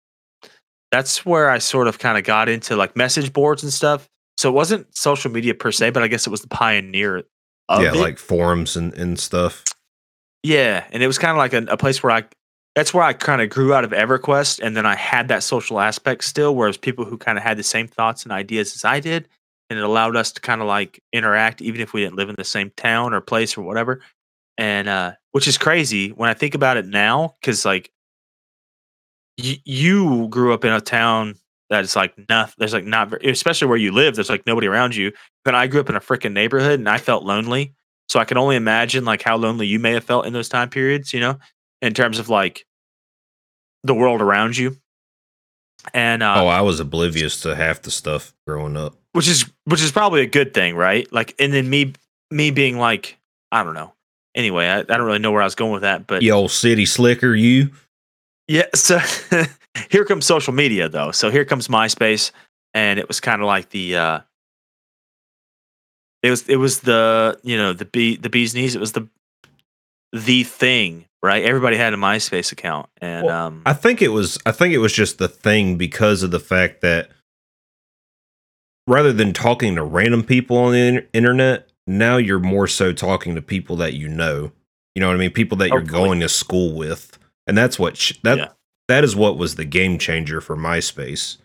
that's where I sort of kind of got into like message boards and stuff. So it wasn't social media per se, but I guess it was the pioneer of yeah, it. like forums and, and stuff. yeah, and it was kind of like a, a place where I that's where I kind of grew out of EverQuest, and then I had that social aspect still, whereas people who kind of had the same thoughts and ideas as I did, and it allowed us to kind of like interact, even if we didn't live in the same town or place or whatever. And uh, which is crazy when I think about it now, because like y- you grew up in a town that is like nothing. There's like not, very, especially where you live. There's like nobody around you. But I grew up in a freaking neighborhood, and I felt lonely. So I can only imagine like how lonely you may have felt in those time periods. You know, in terms of like the world around you. And uh, oh, I was oblivious to half the stuff growing up. which is which is probably a good thing, right? Like, and then me me being like, I don't know. Anyway, I, I don't really know where I was going with that, but You old city slicker, you. yeah. So here comes social media, though. So here comes MySpace, and it was kind of like the uh, it was it was the you know the bee the bee's knees. It was the the thing, right? Everybody had a MySpace account, and Well, um, I think it was. I think it was just the thing because of the fact that rather than talking to random people on the internet, now you're more so talking to people that you know. You know what I mean? People that you're Hopefully. going to school with, and that's what sh- that Yeah. That is what was the game changer for MySpace.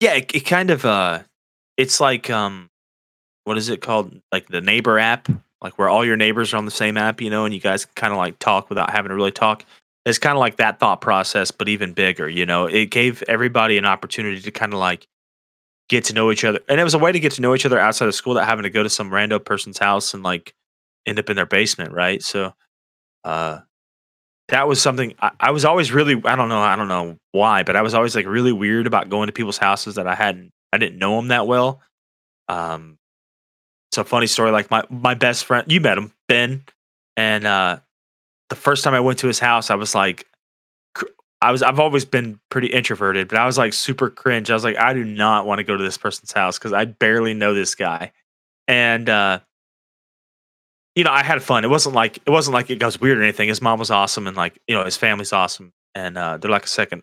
Yeah, it, it kind of uh it's like um what is it called? Like the neighbor app, like where all your neighbors are on the same app, you know, and you guys kind of like talk without having to really talk. It's kind of like that thought process, but even bigger, you know. It gave everybody an opportunity to kind of like get to know each other. And it was a way to get to know each other outside of school without having to go to some rando person's house and like end up in their basement, right? So uh that was something I, I was always really I don't know I don't know why, but I was always like really weird about going to people's houses that I hadn't I didn't know them that well. Um, it's a funny story. Like my my best friend, you met him, Ben, and uh, the first time I went to his house, I was like, I was I've always been pretty introverted, but I was like super cringe. I was like, I do not want to go to this person's house because I barely know this guy, and uh, you know, I had fun. It wasn't like it wasn't like it was weird or anything. His mom was awesome, and like you know, his family's awesome, and uh, they're like a second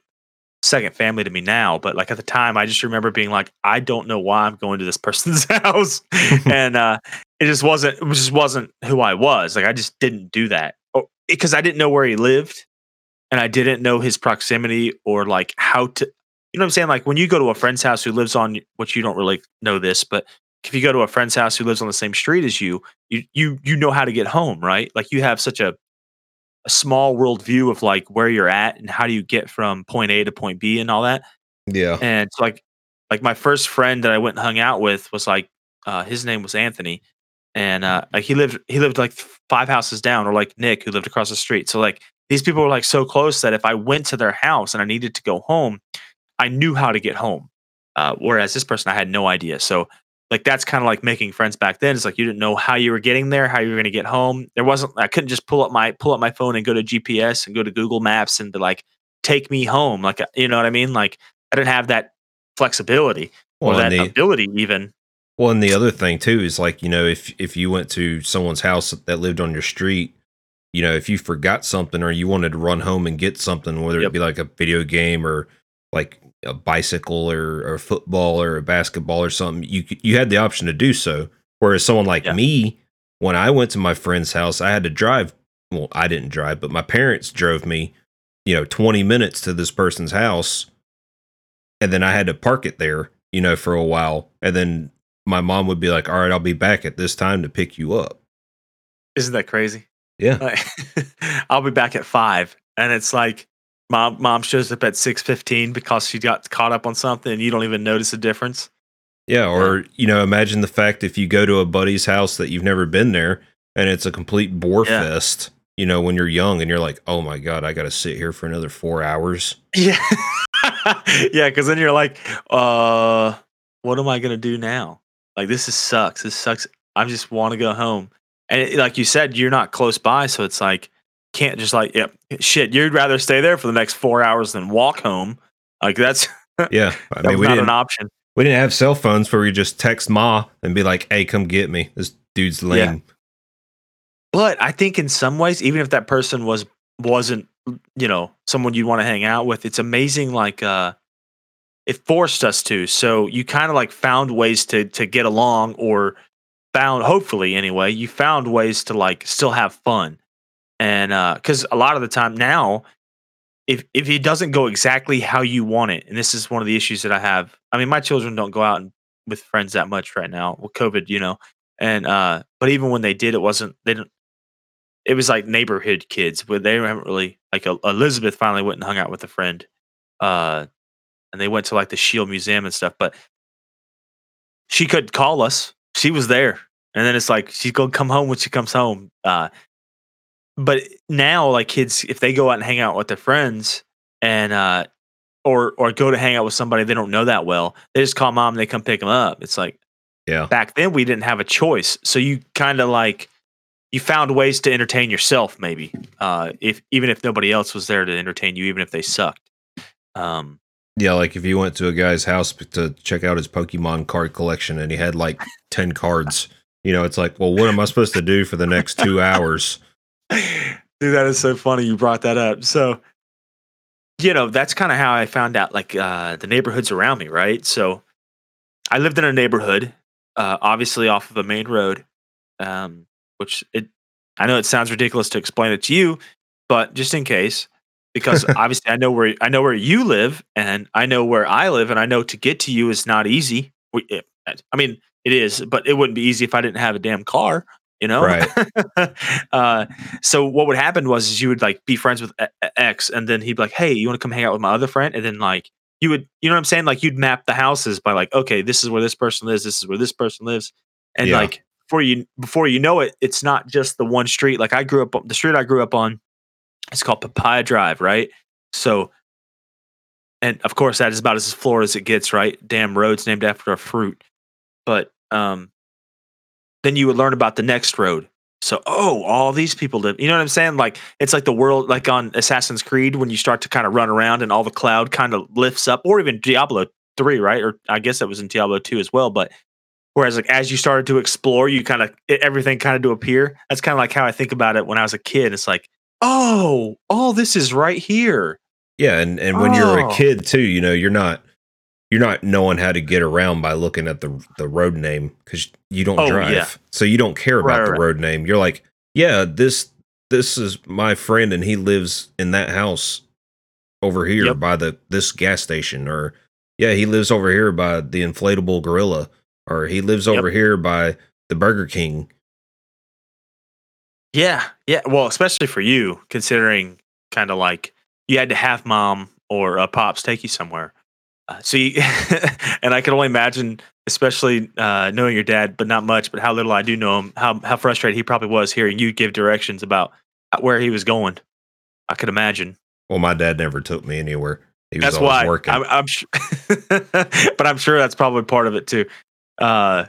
second family to me now. But like at the time, I just remember being like, I don't know why I'm going to this person's house, and uh, it just wasn't it just wasn't who I was. Like I just didn't do that because I didn't know where he lived, and I didn't know his proximity or like how to. You know what I'm saying? Like when you go to a friend's house who lives on, which you don't really know this, but if you go to a friend's house who lives on the same street as you, you you you know how to get home, right? Like you have such a a small world view of like where you're at and how do you get from point A to point B and all that. Yeah. And it's like like my first friend that I went and hung out with was like uh his name was Anthony. And uh like he lived he lived like five houses down or like Nick who lived across the street. So like these people were like so close that if I went to their house and I needed to go home, I knew how to get home. Uh whereas this person I had no idea. So like that's kind of like making friends back then. It's like you didn't know how you were getting there, how you were going to get home. There wasn't. I couldn't just pull up my pull up my phone and go to GPS and go to Google Maps and be like, take me home. Like uh, you know what I mean? Like I didn't have that flexibility or that the, ability even. well, and the other thing too is like you know if if you went to someone's house that lived on your street, you know if you forgot something or you wanted to run home and get something, whether Yep. it be like a video game or like a bicycle or, or football or a basketball or something, you you had the option to do so. Whereas someone like Yeah. me, when I went to my friend's house, I had to drive. Well, I didn't drive, but my parents drove me, you know, twenty minutes to this person's house, and then I had to park it there, you know, for a while, and then my mom would be like, "All right, I'll be back at this time to pick you up." Isn't that crazy? Yeah. Like, I'll be back at five, and it's like mom mom shows up at six fifteen because she got caught up on something, and you don't even notice the difference. Yeah, or you know, imagine the fact if you go to a buddy's house that you've never been there and it's a complete bore Yeah. fest, you know, when you're young and you're like, "Oh my god, I got to sit here for another 4 hours." Yeah. yeah, because then you're like, uh, what am I gonna do now? Like this is sucks. This sucks. I just want to go home. And it, like you said, you're not close by, so it's like can't just like, yep, shit. You'd rather stay there for the next four hours than walk home. Like that's Yeah, I that mean, we not didn't an option. we didn't have cell phones where you just text ma and be like, "Hey, come get me. This dude's lame." But I think in some ways, even if that person was wasn't, you know, someone you'd want to hang out with, it's amazing. Like, uh, it forced us to. So you kind of like found ways to to get along, or found hopefully anyway, you found ways to like still have fun. And because a lot of the time now, if if it doesn't go exactly how you want it, and this is one of the issues that I have. I mean, my children don't go out and with friends that much right now with COVID, you know. And uh, but even when they did, it wasn't they didn't. It was like neighborhood kids, but they haven't really like uh, Elizabeth finally went and hung out with a friend, uh, and they went to like the Schiele Museum and stuff. But she could call us; she was there, and then it's like she's gonna come home when she comes home. Uh, but now, like kids, if they go out and hang out with their friends, and uh, or or go to hang out with somebody they don't know that well, they just call mom and they come pick them up. It's like Yeah. back then we didn't have a choice, so you kind of like you found ways to entertain yourself, maybe uh, if even if nobody else was there to entertain you, even if they sucked. Um, Yeah, like if you went to a guy's house to check out his Pokemon card collection and he had like 10 cards, you know, it's like, well, what am I supposed to do for the next two hours? Dude, that is so funny you brought that up. So, you know, that's kind of how I found out like uh, the neighborhoods around me, right? So, I lived in a neighborhood, uh, obviously off of a main road, um, which it I know it sounds ridiculous to explain it to you, but just in case, because obviously I know where I know where you live, and I know where I live, and I know to get to you is not easy. We, it, I mean, it is, but it wouldn't be easy if I didn't have a damn car. You know, Right. uh, so what would happen was is you would like be friends with E- E- X, and then he'd be like, "Hey, you want to come hang out with my other friend?" And then like you would, you know what I'm saying? Like you'd map the houses by like, okay, this is where this person lives, this is where this person lives, and Yeah. like before you before you know it, it's not just the one street. Like I grew up on the street I grew up on. It's called Papaya Drive, right? So, and of course that is about as Florida as it gets, right? Damn roads named after a fruit, but um, then you would learn about the next road. So, oh, all these people live. You know what I'm saying? Like it's like the world, like on Assassin's Creed, when you start to kind of run around and all the cloud kind of lifts up, or even Diablo three, right? Or I guess that was in Diablo two as well. But whereas, like as you started to explore, you kind of everything kind of to appear. That's kind of like how I think about it when I was a kid. It's like, oh, all this is right here. Yeah, and and when you're Oh. a kid too, you know, you're not you're not knowing how to get around by looking at the the road name because you don't Oh, drive, yeah. so you don't care Right, about the right. road name. You're like, yeah, this this is my friend, and he lives in that house over here Yep. by the this gas station, or yeah, he lives over here by the inflatable gorilla, or he lives Yep. over here by the Burger King. Yeah, yeah. Well, especially for you, considering kind of like you had to have mom or uh, pops take you somewhere. Uh, so you, and I can only imagine, especially uh, knowing your dad, but not much, but how little I do know him, how how frustrated he probably was hearing you give directions about where he was going. I could imagine. Well, my dad never took me anywhere. He was That's always why working. I'm, I'm sure, but I'm sure that's probably part of it too. Uh,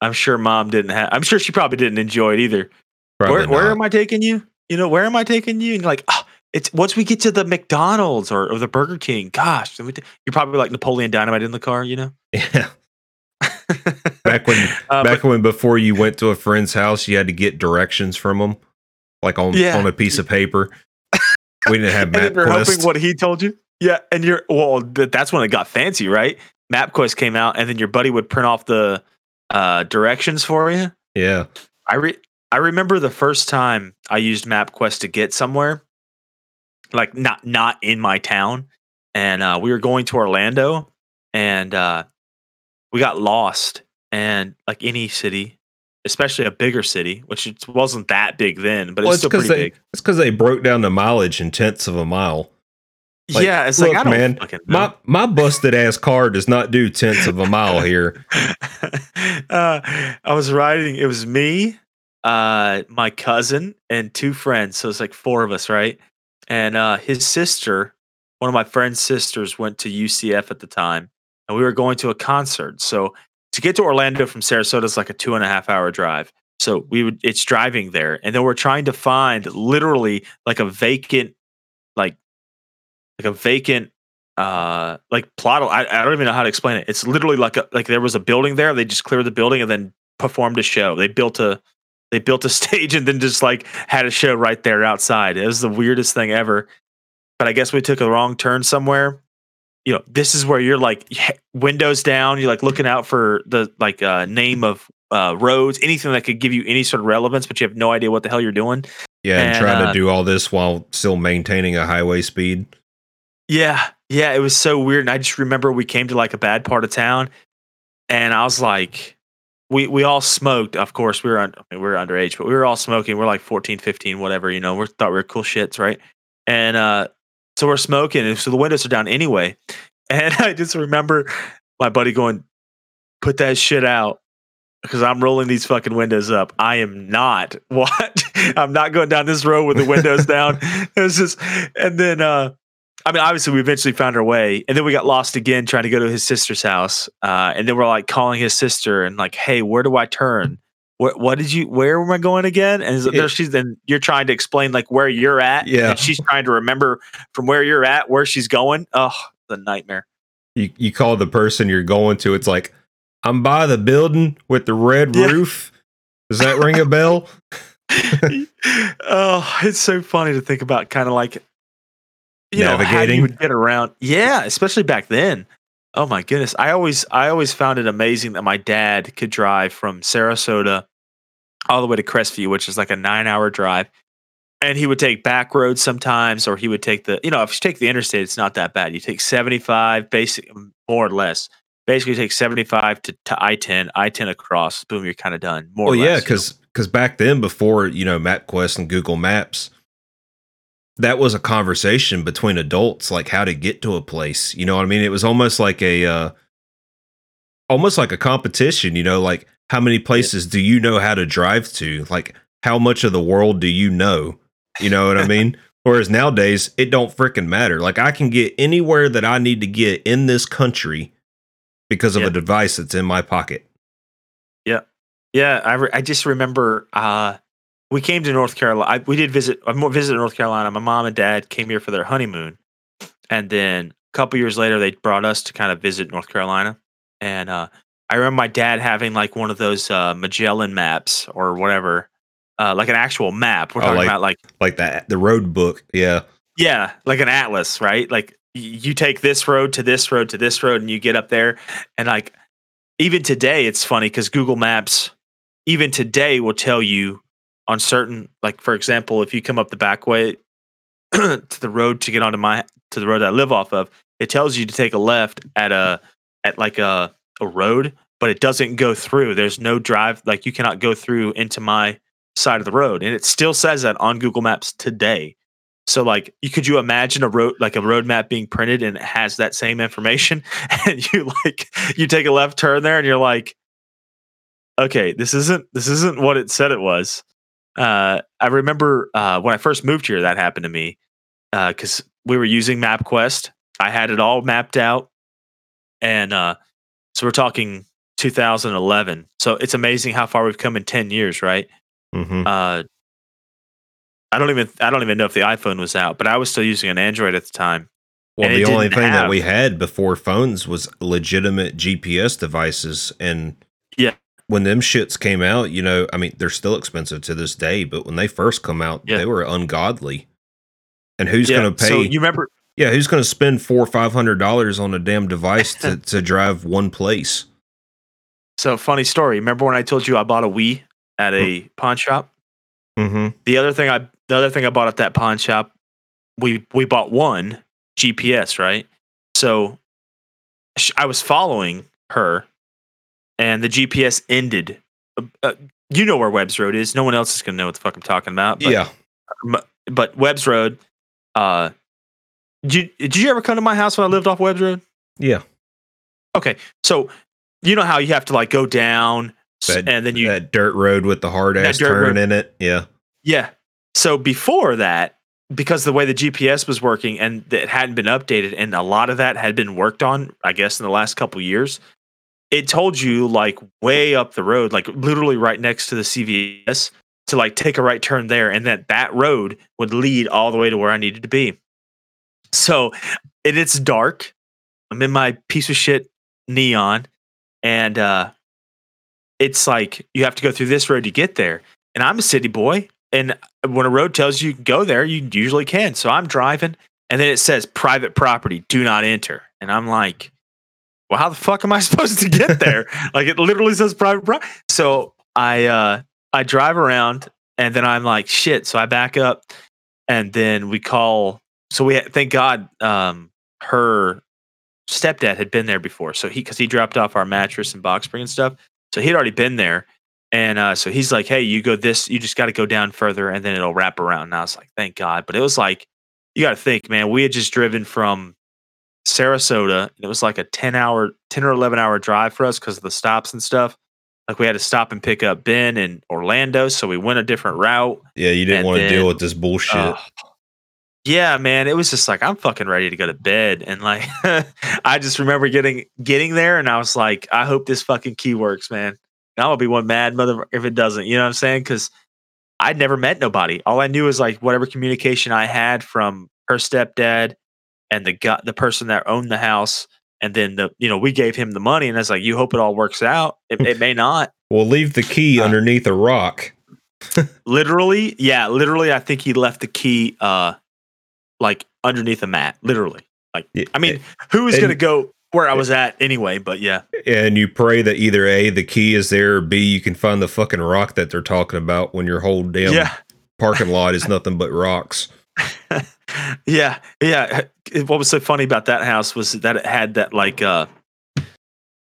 I'm sure mom didn't have. I'm sure she probably didn't enjoy it either. Probably where, where am I taking you? You know, where am I taking you? And you're like, oh, it's once we get to the McDonald's or, or the Burger King. Gosh, then we t- you're probably like Napoleon Dynamite in the car. You know, Yeah. Back when Uh, back when before you went to a friend's house, you had to get directions from them, like on Yeah. on a piece of paper. We didn't have but- and you're hoping MapQuest. what he told you. Yeah, and you're well. th- That's when it got fancy, right? MapQuest came out, and then your buddy would print off the uh, directions for you. yeah, I re- I remember the first time I used MapQuest to get somewhere, like not not in my town, and uh, we were going to Orlando, and uh, we got lost, and like any city, especially a bigger city, which it wasn't that big then, but well, it's it's still because pretty they big. it's because they broke down the mileage in tenths of a mile. like, yeah, it's look, like I don't man. My my busted ass car does not do tenths of a mile here. uh, I was riding. It was me, uh, my cousin, and two friends. So it's like four of us, right? And uh, his sister, one of my friend's sisters, went to UCF at the time, and we were going to a concert. So to get to Orlando from Sarasota is like a two and a half hour drive. So we would it's driving there, and then we're trying to find literally like a vacant, like like a vacant uh like plot I, I don't even know how to explain it it's literally like a like there was a building there they just cleared the building and then performed a show they built a they built a stage and then just like had a show right there outside it was the weirdest thing ever but i guess we took a wrong turn somewhere you know this is where you're like windows down you're like looking out for the like uh name of uh roads anything that could give you any sort of relevance but you have no idea what the hell you're doing Yeah, and, And, try uh, to do all this while still maintaining a highway speed. Yeah, yeah, it was so weird. And I just remember we came to like a bad part of town, and I was like, we we all smoked. Of course, we were un- I mean, we were underage, but we were all smoking. We're like 14, 15, whatever. You know, we thought we were cool shits, right? And uh, so we're smoking, and so the windows are down anyway. And I just remember my buddy going, "Put that shit out." Because I'm rolling these fucking windows up. I am not what I'm not going down this road with the windows down. It's just, and then uh, I mean, obviously, we eventually found our way, and then we got lost again trying to go to his sister's house. Uh, and then we're like calling his sister and like, "Hey, where do I turn? What what did you? Where am I going again?" And she's then you're trying to explain like where you're at, Yeah. and she's trying to remember from where you're at where she's going. Oh, the nightmare. You you call the person you're going to. It's like I'm by the building with the red Yeah. roof. Does that ring a bell? oh, it's so funny to think about, kind of like you know how Navigating. you would get around. Yeah, especially back then. Oh my goodness, I always I always found it amazing that my dad could drive from Sarasota all the way to Crestview, which is like a nine hour drive. And he would take back roads sometimes, or he would take the, you know, if you take the interstate, it's not that bad. You take 75, basic, more or less. Basically, you take 75 to, to I 10, I 10 across, boom, you're kind of done. More Well, yeah, less. because back then, before you know MapQuest and Google Maps, that was a conversation between adults, like how to get to a place. You know what I mean? It was almost like a, uh, almost like a competition. You know, like how many places do you know how to drive to? Like how much of the world do you know? You know what I mean? Whereas nowadays, it don't freaking matter. Like I can get anywhere that I need to get in this country because of Yeah. a device that's in my pocket. Yeah, yeah, I, re- I just remember uh, we came to North Carolina. I, we did visit. I visited North Carolina. My mom and dad came here for their honeymoon, and then a couple years later, they brought us to kind of visit North Carolina. And uh, I remember my dad having like one of those uh, Magellan maps or whatever, uh, like an actual map. We're Oh, talking like- about like Like that, the road book. Yeah. yeah, like an atlas, right? Like you take this road to this road to this road, and you get up there, and like even today, it's funny because Google Maps, even today, will tell you on certain, like for example, if you come up the back way to the road to get onto my to the road I live off of, it tells you to take a left at a at like a a road, but it doesn't go through. There's no drive, like you cannot go through into my side of the road, and it still says that on Google Maps today. So like you could you imagine a road like a road map being printed and it has that same information and you like you take a left turn there and you're like okay this isn't this isn't what it said it was uh I remember uh when I first moved here that happened to me uh cuz we were using MapQuest I had it all mapped out and uh so we're talking 2011 so it's amazing how far we've come in 10 years right hmm uh, I don't even I don't even know if the iPhone was out, but I was still using an Android at the time. Well, the only thing that we had before phones was legitimate GPS devices, and Yeah. When them shits came out, you know, I mean, they're still expensive to this day, but when they first come out, Yeah. they were ungodly. And who's yeah, going to pay? So you remember? yeah, who's going to spend four or five hundred dollars on a damn device to, to drive one place? So funny story. Remember when I told you I bought a Wii at a pawn shop? Mm-hmm. The other thing I the other thing I bought at that pawn shop, we we bought one GPS, right? So I was following her, and the GPS ended. Uh, you know where Webb's Road is. No one else is gonna know what the fuck I'm talking about. But Yeah, but Webb's Road. Uh, did you, did you ever come to my house when I lived off Webb's Road? yeah. Okay, so you know how you have to like go down, That- and then you that dirt road with the hard ass turn road. in it. Yeah. yeah. So before that, because the way the GPS was working and it hadn't been updated, and a lot of that had been worked on, I guess, in the last couple years, it told you like way up the road, like literally right next to the CVS, to like take a right turn there, and that that road would lead all the way to where I needed to be. So, and it's dark. I'm in my piece of shit neon, and uh, it's like you have to go through this road to get there. And I'm a city boy, and when a road tells you go there, you usually can. So I'm driving, and then it says private property, do not enter. And I'm like, well, how the fuck am I supposed to get there? like it literally says private property. So I uh I drive around and then I'm like, shit. So I back up and then we call so we thank God um her stepdad had been there before, so he because he dropped off our mattress and box spring and stuff, so he'd already been there, and uh, so he's like, "Hey, you go this, you just got to go down further, and then it'll wrap around." And I was like, "Thank God!" But it was like, you got to think, man. We had just driven from Sarasota. It was like a ten hour, ten or eleven hour drive for us because of the stops and stuff. Like we had to stop and pick up Ben in Orlando, so we went a different route. Yeah, you didn't want to deal with this bullshit. Ugh. yeah, man, it was just like I'm fucking ready to go to bed, and like I just remember getting getting there, and I was like, I hope this fucking key works, man. I'm gonna be one mad mother if it doesn't. You know what I'm saying? Because I'd never met nobody. All I knew was like whatever communication I had from her stepdad and the guy, the person that owned the house, and then the you know we gave him the money, and I was like, you hope it all works out. It, it may not. Well, leave the key Uh, underneath a rock. literally yeah literally i think he left the key uh like underneath a mat literally like Yeah, i mean who was gonna go where i was at anyway but yeah and you pray that either A, the key is there, or B, you can find the fucking rock that they're talking about when your whole damn yeah parking lot is nothing but rocks. yeah yeah what was so funny about that house was that it had that like uh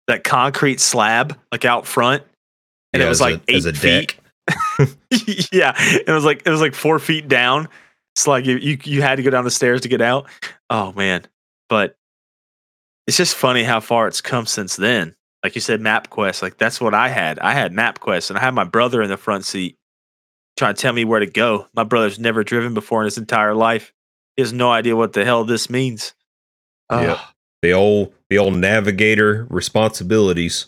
that concrete slab like out front and Yeah, it was like a- eight feet yeah, it was like it was like four feet down. It's like you, you you had to go down the stairs to get out. Oh man, but it's just funny how far it's come since then. Like you said, MapQuest. Like that's what I had. I had MapQuest, and I had my brother in the front seat trying to tell me where to go. My brother's never driven before in his entire life. He has no idea what the hell this means. Yeah. Ugh, The old the old navigator responsibilities.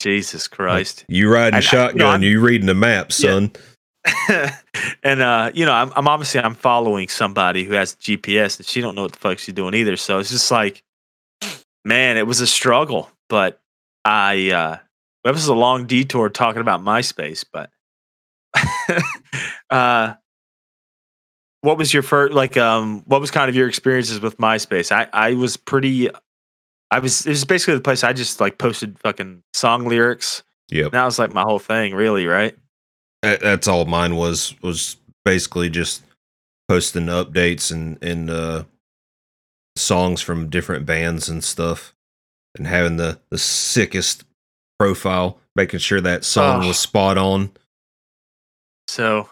Jesus Christ. You riding I- I- shotgun, no, you reading the map, Yeah. son. and uh, you know, I'm, I'm obviously I'm following somebody who has GPS, and she don't know what the fuck she's doing either. So it's just like, man, it was a struggle. But I, uh, that was a long detour talking about MySpace. But uh, what was your first like? Um, what was kind of your experiences with MySpace? I I was pretty. I was. It was basically the place I just like posted fucking song lyrics. yeah that was like my whole thing, really, right? That's all mine was was basically just posting updates and and uh songs from different bands and stuff and having the the sickest profile, making sure that song Oh. was spot on. So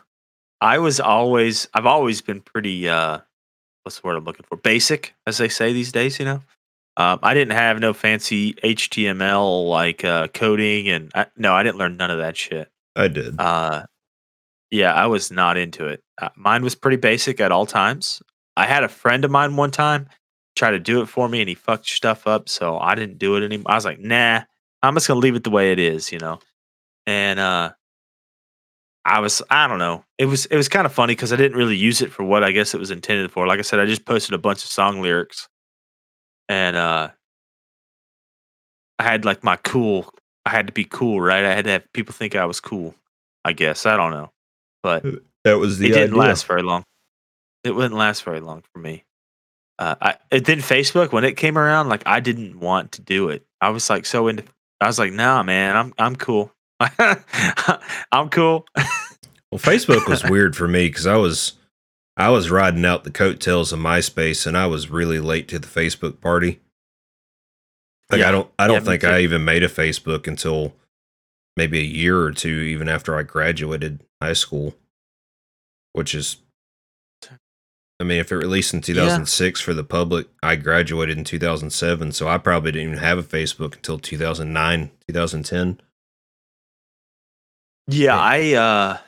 I was always I've always been pretty uh what's the word I'm looking for? Basic, as they say these days, you know. Um, I didn't have no fancy HTML like uh, coding, and I, no, I didn't learn none of that shit. I did. Uh, yeah, I was not into it. Uh, mine was pretty basic at all times. I had a friend of mine one time try to do it for me, and he fucked stuff up, so I didn't do it anymore. I was like, nah, I'm just gonna leave it the way it is, you know. And uh, I was, I don't know, it was it was kind of funny because I didn't really use it for what I guess it was intended for. Like I said, I just posted a bunch of song lyrics, and uh, I had like my cool. I had to be cool, right? I had to have people think I was cool. I guess I don't know, but That was the it didn't last very long. It wouldn't last very long for me. Uh, I it then Facebook when it came around, like I didn't want to do it. I was like so into. I was like, nah, man, I'm I'm cool. I'm cool. Well, Facebook was weird for me because I was I was riding out the coattails of MySpace and I was really late to the Facebook party. Like Yeah. I don't I don't Yeah, think. I even made a Facebook until maybe a year or two even after I graduated high school, which is I mean, if it released in 2006 for the public, I graduated in 2007, so I probably didn't even have a Facebook until 2009, 2010. Yeah, I uh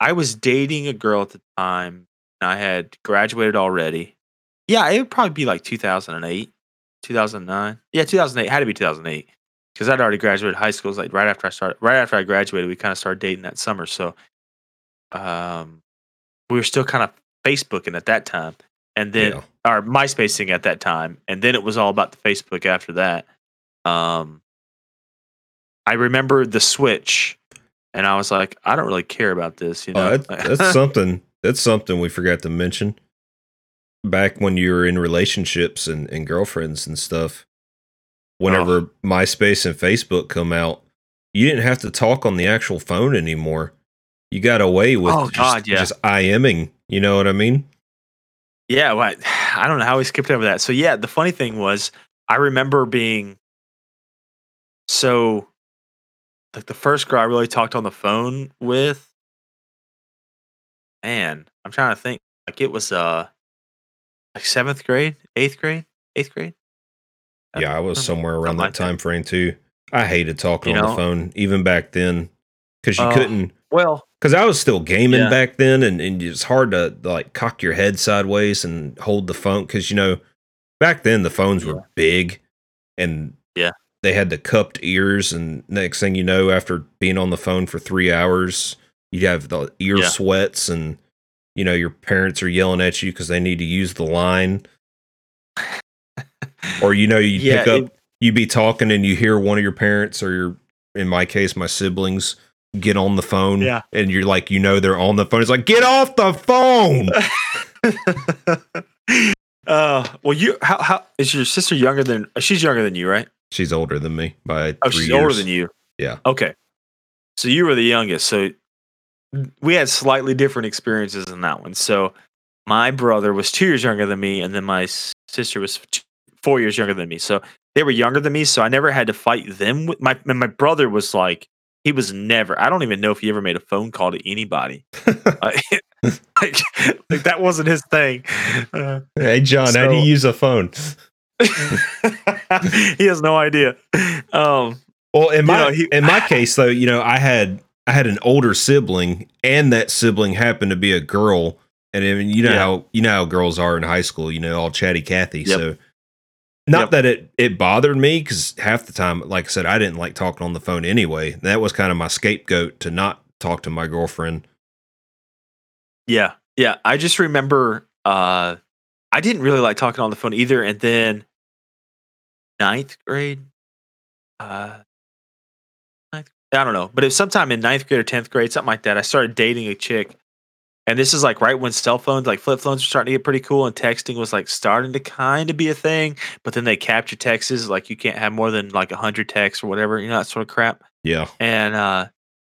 I was dating a girl at the time and I had graduated already. Yeah, it would probably be like 2008, 2009. Yeah, 2008 had to be 2008 because I'd already graduated high school. It was like right after I started, right after I graduated, we kind of started dating that summer. So, um, we were still kind of Facebooking at that time, and then Yeah. or MySpacing at that time, and then it was all about the Facebook after that. Um, I remember the switch, and I was like, I don't really care about this, you oh, know. Oh, that, that's something. That's something we forgot to mention. Back when you were in relationships and, and girlfriends and stuff, whenever oh. MySpace and Facebook come out, you didn't have to talk on the actual phone anymore. You got away with Oh, just, God, yeah. just IMing. You know what I mean? Yeah, well, I don't know how we skipped over that. So yeah, the funny thing was I remember being so like the first girl I really talked on the phone with. Man, I'm trying to think. Like it was uh like seventh grade, eighth grade, eighth grade. Uh, Yeah, I was something- somewhere around something that time frame too. I hated talking You on know? the phone even back then because you Oh. couldn't. Well, Because I was still gaming Yeah. back then, and, and it's hard to like cock your head sideways and hold the phone because you know back then the phones Yeah. were big and Yeah. They had the cupped ears, and next thing you know, after being on the phone for three hours, you'd have the ear Yeah. sweats, and you know your parents are yelling at you because they need to use the line, or you know you Yeah, pick up it- you be talking and you hear one of your parents or your in my case my siblings get on the phone Yeah. and you're like you know they're on the phone it's like get off the phone uh, well, you how how is your sister younger than? She's younger than you, right? She's older than me by Oh, she's years. older than you. Yeah. Okay. So you were the youngest. So we had slightly different experiences in that one. So my brother was two years younger than me, and then my sister was t- four years younger than me. So they were younger than me. So I never had to fight them. My my brother was like he was never. I don't even know if he ever made a phone call to anybody. like, like, like that wasn't his thing. Uh, hey john how do you use a phone he has no idea. Um, well in You my know, he- in my case though you know i had i had an older sibling and that sibling happened to be a girl and I mean, you know Yeah. how you know how girls are in high school you know all chatty cathy Yep. so not Yep. that it it bothered me because half the time like i said i didn't like talking on the phone anyway that was kind of my scapegoat to not talk to my girlfriend Yeah. Yeah. I just remember uh I didn't really like talking on the phone either. And then ninth grade, uh ninth, I don't know, but it was sometime in ninth grade or tenth grade, something like that. I started dating a chick. And this is like right when cell phones, like flip phones, were starting to get pretty cool, and texting was like starting to kind of be a thing. But then they capture texts, like you can't have more than like a hundred texts or whatever, you know, that sort of crap. yeah And uh,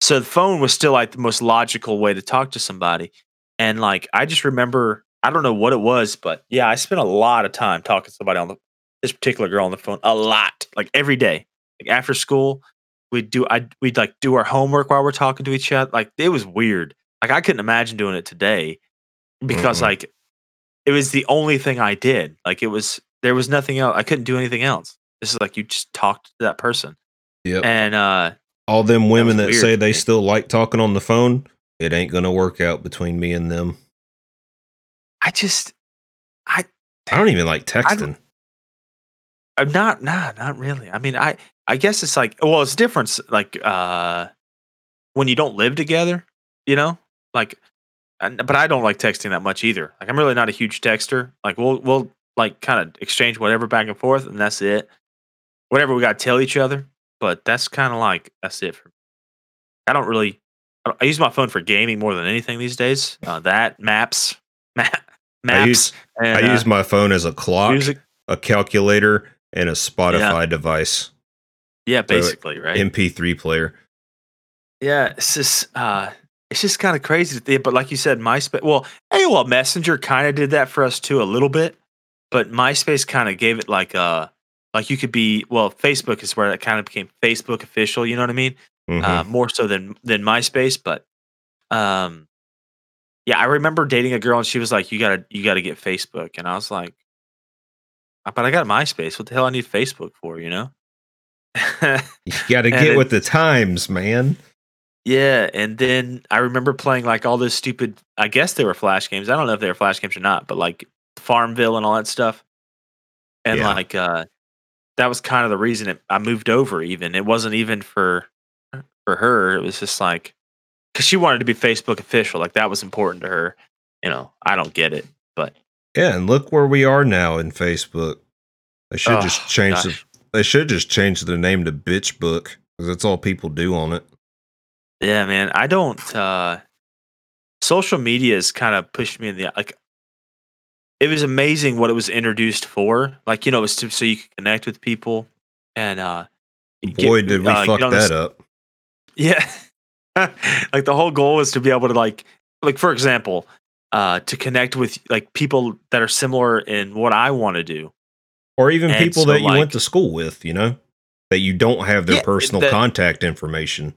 so the phone was still like the most logical way to talk to somebody. And like, I just remember, I don't know what it was, but yeah, I spent a lot of time talking to somebody on the, this particular girl on the phone, a lot, like every day. Like after school, we'd do, I we'd like do our homework while we're talking to each other. Like it was weird. Like I couldn't imagine doing it today because Mm-mm. like it was the only thing I did. Like it was, there was nothing else. I couldn't do anything else. This is like you just talked to that person. yep And uh, all them women that, weird say they still like talking on the phone it ain't gonna work out between me and them I just, I i don't even like texting I'm not, nah, not really. I mean, I, I guess it's like, well, it's different. s- Like, uh, when you don't live together, you know, like, and- but I don't like texting that much either. Like, I'm really not a huge texter. Like, we'll, we'll like kind of exchange whatever back and forth, and that's it. Whatever we got to tell each other, but that's kind of like that's it for me. I don't really. I, don't- I use my phone for gaming more than anything these days. Uh, that maps, map, maps. I use and, I uh, use my phone as a clock, music. a calculator, and a Spotify device, Yeah, basically, right? MP3 player. Yeah, it's just uh it's just kind of crazy to think. But like you said, MySpace well, AOL Messenger kind of did that for us too a little bit, but MySpace kind of gave it like uh like you could be well, Facebook is where it kind of became Facebook official, you know what I mean? Mhm. Uh more so than than MySpace, but um yeah, I remember dating a girl and she was like, You gotta you gotta get Facebook. And I was like, "Uh, but I got MySpace. What the hell I need Facebook for, you know? you got to get with the times, man. Yeah, and then I remember playing like all those stupid. I guess they were flash games. I don't know if they were flash games or not, but like Farmville and all that stuff. And Yeah. like uh that was kind of the reason it, I moved over. Even it wasn't even for for her. It was just like because she wanted to be Facebook official. Like that was important to her. You know, I don't get it, but Yeah, and look where we are now in Facebook. They should Oh, just change the they should just change the name to Bitch Book because that's all people do on it. Yeah, man. I don't uh social media has kind of pushed me in the like it was amazing what it was introduced for. Like, you know, it was to, so you could connect with people and uh get- Boy, did we uh, fuck get on this- that up. Yeah. like the whole goal was to be able to like like for example, uh to connect with like people that are similar in what I want to do. or even And people so, that you like- went to school with, you know, that you don't have their Yeah, personal that- contact information.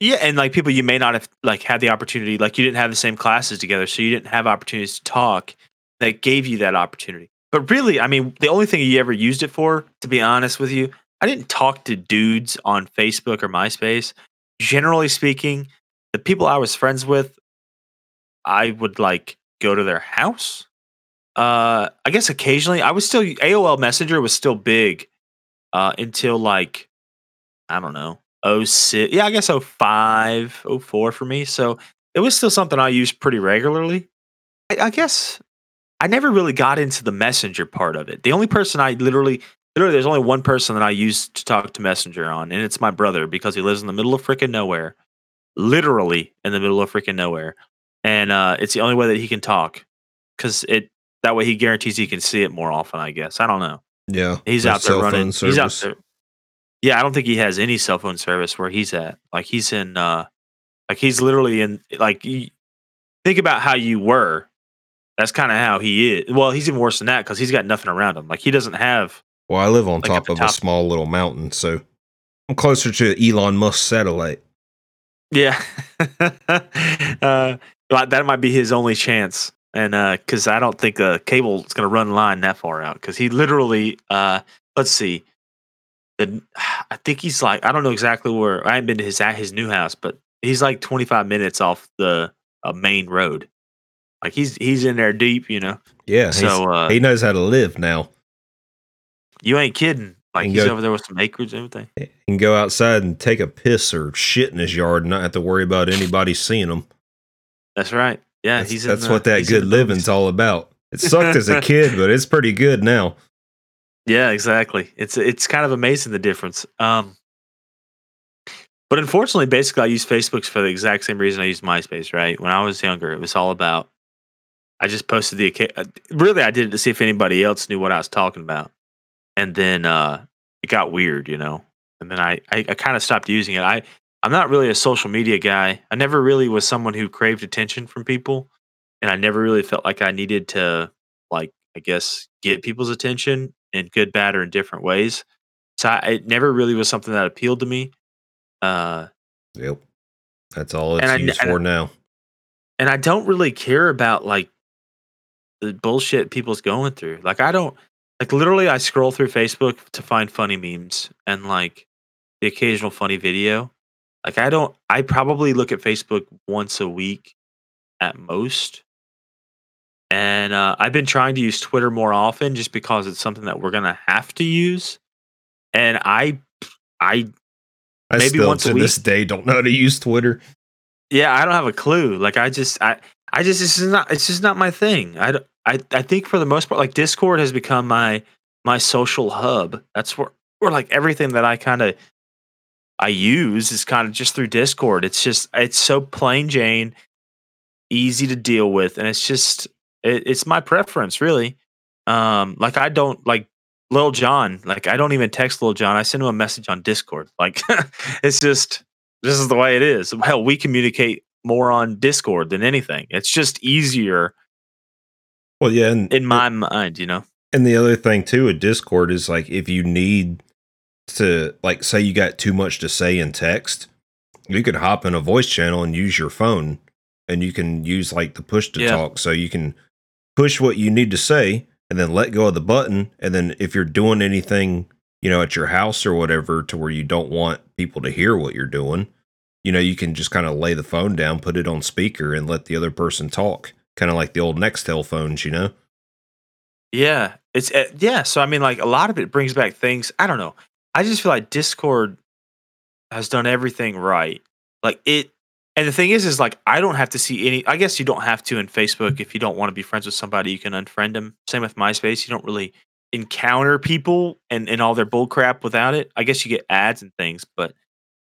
Yeah, and like people you may not have like had the opportunity, like you didn't have the same classes together, so you didn't have opportunities to talk that gave you that opportunity. But really, I mean, the only thing you ever used it for, to be honest with you, I didn't talk to dudes on Facebook or MySpace. Generally speaking, the people I was friends with, I would like go to their house. Uh, I guess occasionally I was still AOL Messenger was still big uh, until like I don't know 06 yeah i guess 05 04 for me so it was still something i used pretty regularly. I, I guess i never really got into the messenger part of it. The only person i literally literally there's only one person that i used to talk to messenger on and it's my brother because he lives in the middle of freaking nowhere literally in the middle of freaking nowhere and uh, it's the only way that he can talk because it that way he guarantees he can see it more often i guess i don't know Yeah, He's out there running. He's out there. Yeah, I don't think he has any cell phone service where he's at. Like he's in, uh like he's literally in. Like think about how you were. That's kind of how he is. Well, he's even worse than that because he's got nothing around him. Like he doesn't have. Well, I live on Like top of a small little mountain, so I'm closer to Elon Musk satellite. Yeah, uh, that might be his only chance. And because I don't think a cable is going to run line that far out because he literally, uh, let's see, the, I think he's like I don't know exactly where I haven't been to his at his new house, but he's like 25 minutes off the uh, main road. Like he's he's in there deep, you know. Yeah, So uh, he knows how to live now. you ain't kidding. Like he's go- over there with some acreage and everything. He can go outside and take a piss or shit in his yard and not have to worry about anybody seeing him. That's right. Yeah, that's he's in that's the- what that good living's all about. It sucked as a kid, but it's pretty good now. Yeah, exactly. It's it's kind of amazing the difference. Um, but unfortunately, basically, I use Facebook for the exact same reason I used MySpace. Right when I was younger, it was all about. I just posted the uh, really I did it to see if anybody else knew what I was talking about, and then uh, it got weird, you know. And then I I, I kind of stopped using it. I I'm not really a social media guy. I never really was someone who craved attention from people, and I never really felt like I needed to like I guess get people's attention in good, bad, or in different ways. So I, it never really was something that appealed to me. Uh, Yep. That's all it's I- used and I- for now. and I don't really care about like the bullshit people's going through. Like I don't like literally I scroll through Facebook to find funny memes and like the occasional funny video. Like I don't I probably look at Facebook once a week at most. And uh, I've been trying to use Twitter more often just because it's something that we're gonna have to use. And I I I maybe still once a to this week. day don't know how to use Twitter. Yeah, I don't have a clue. Like I just I I just this is not it's just not my thing. I I I think for the most part like Discord has become my my social hub. That's where where like everything that I kind of I use is kind of just through Discord. It's just it's so plain Jane, easy to deal with and it's just it, it's my preference really. Um like I don't like Lil John, like I don't even text Lil John. I send him a message on Discord. Like it's just this is the way it is. Hell, we communicate more on Discord than anything. It's just easier Well, yeah, and in my mind, you know. And the other thing too with Discord is like if you need to like say you got too much to say in text, you could hop in a voice channel and use your phone and you can use like the push to Yeah. talk so you can push what you need to say and then let go of the button and then if you're doing anything, you know, at your house or whatever to where you don't want people to hear what you're doing, you know, you can just kind of lay the phone down, put it on speaker and let the other person talk, kind of like the old Nextel phones, you know. Yeah, it's uh, yeah. So I mean, like a lot of it brings back things. I don't know. I just feel like Discord has done everything right. Like it, and the thing is, is like I don't have to see any. I guess you don't have to in Facebook if you don't want to be friends with somebody. You can unfriend them. Same with MySpace. You don't really encounter people and and all their bull crap without it. I guess you get ads and things, but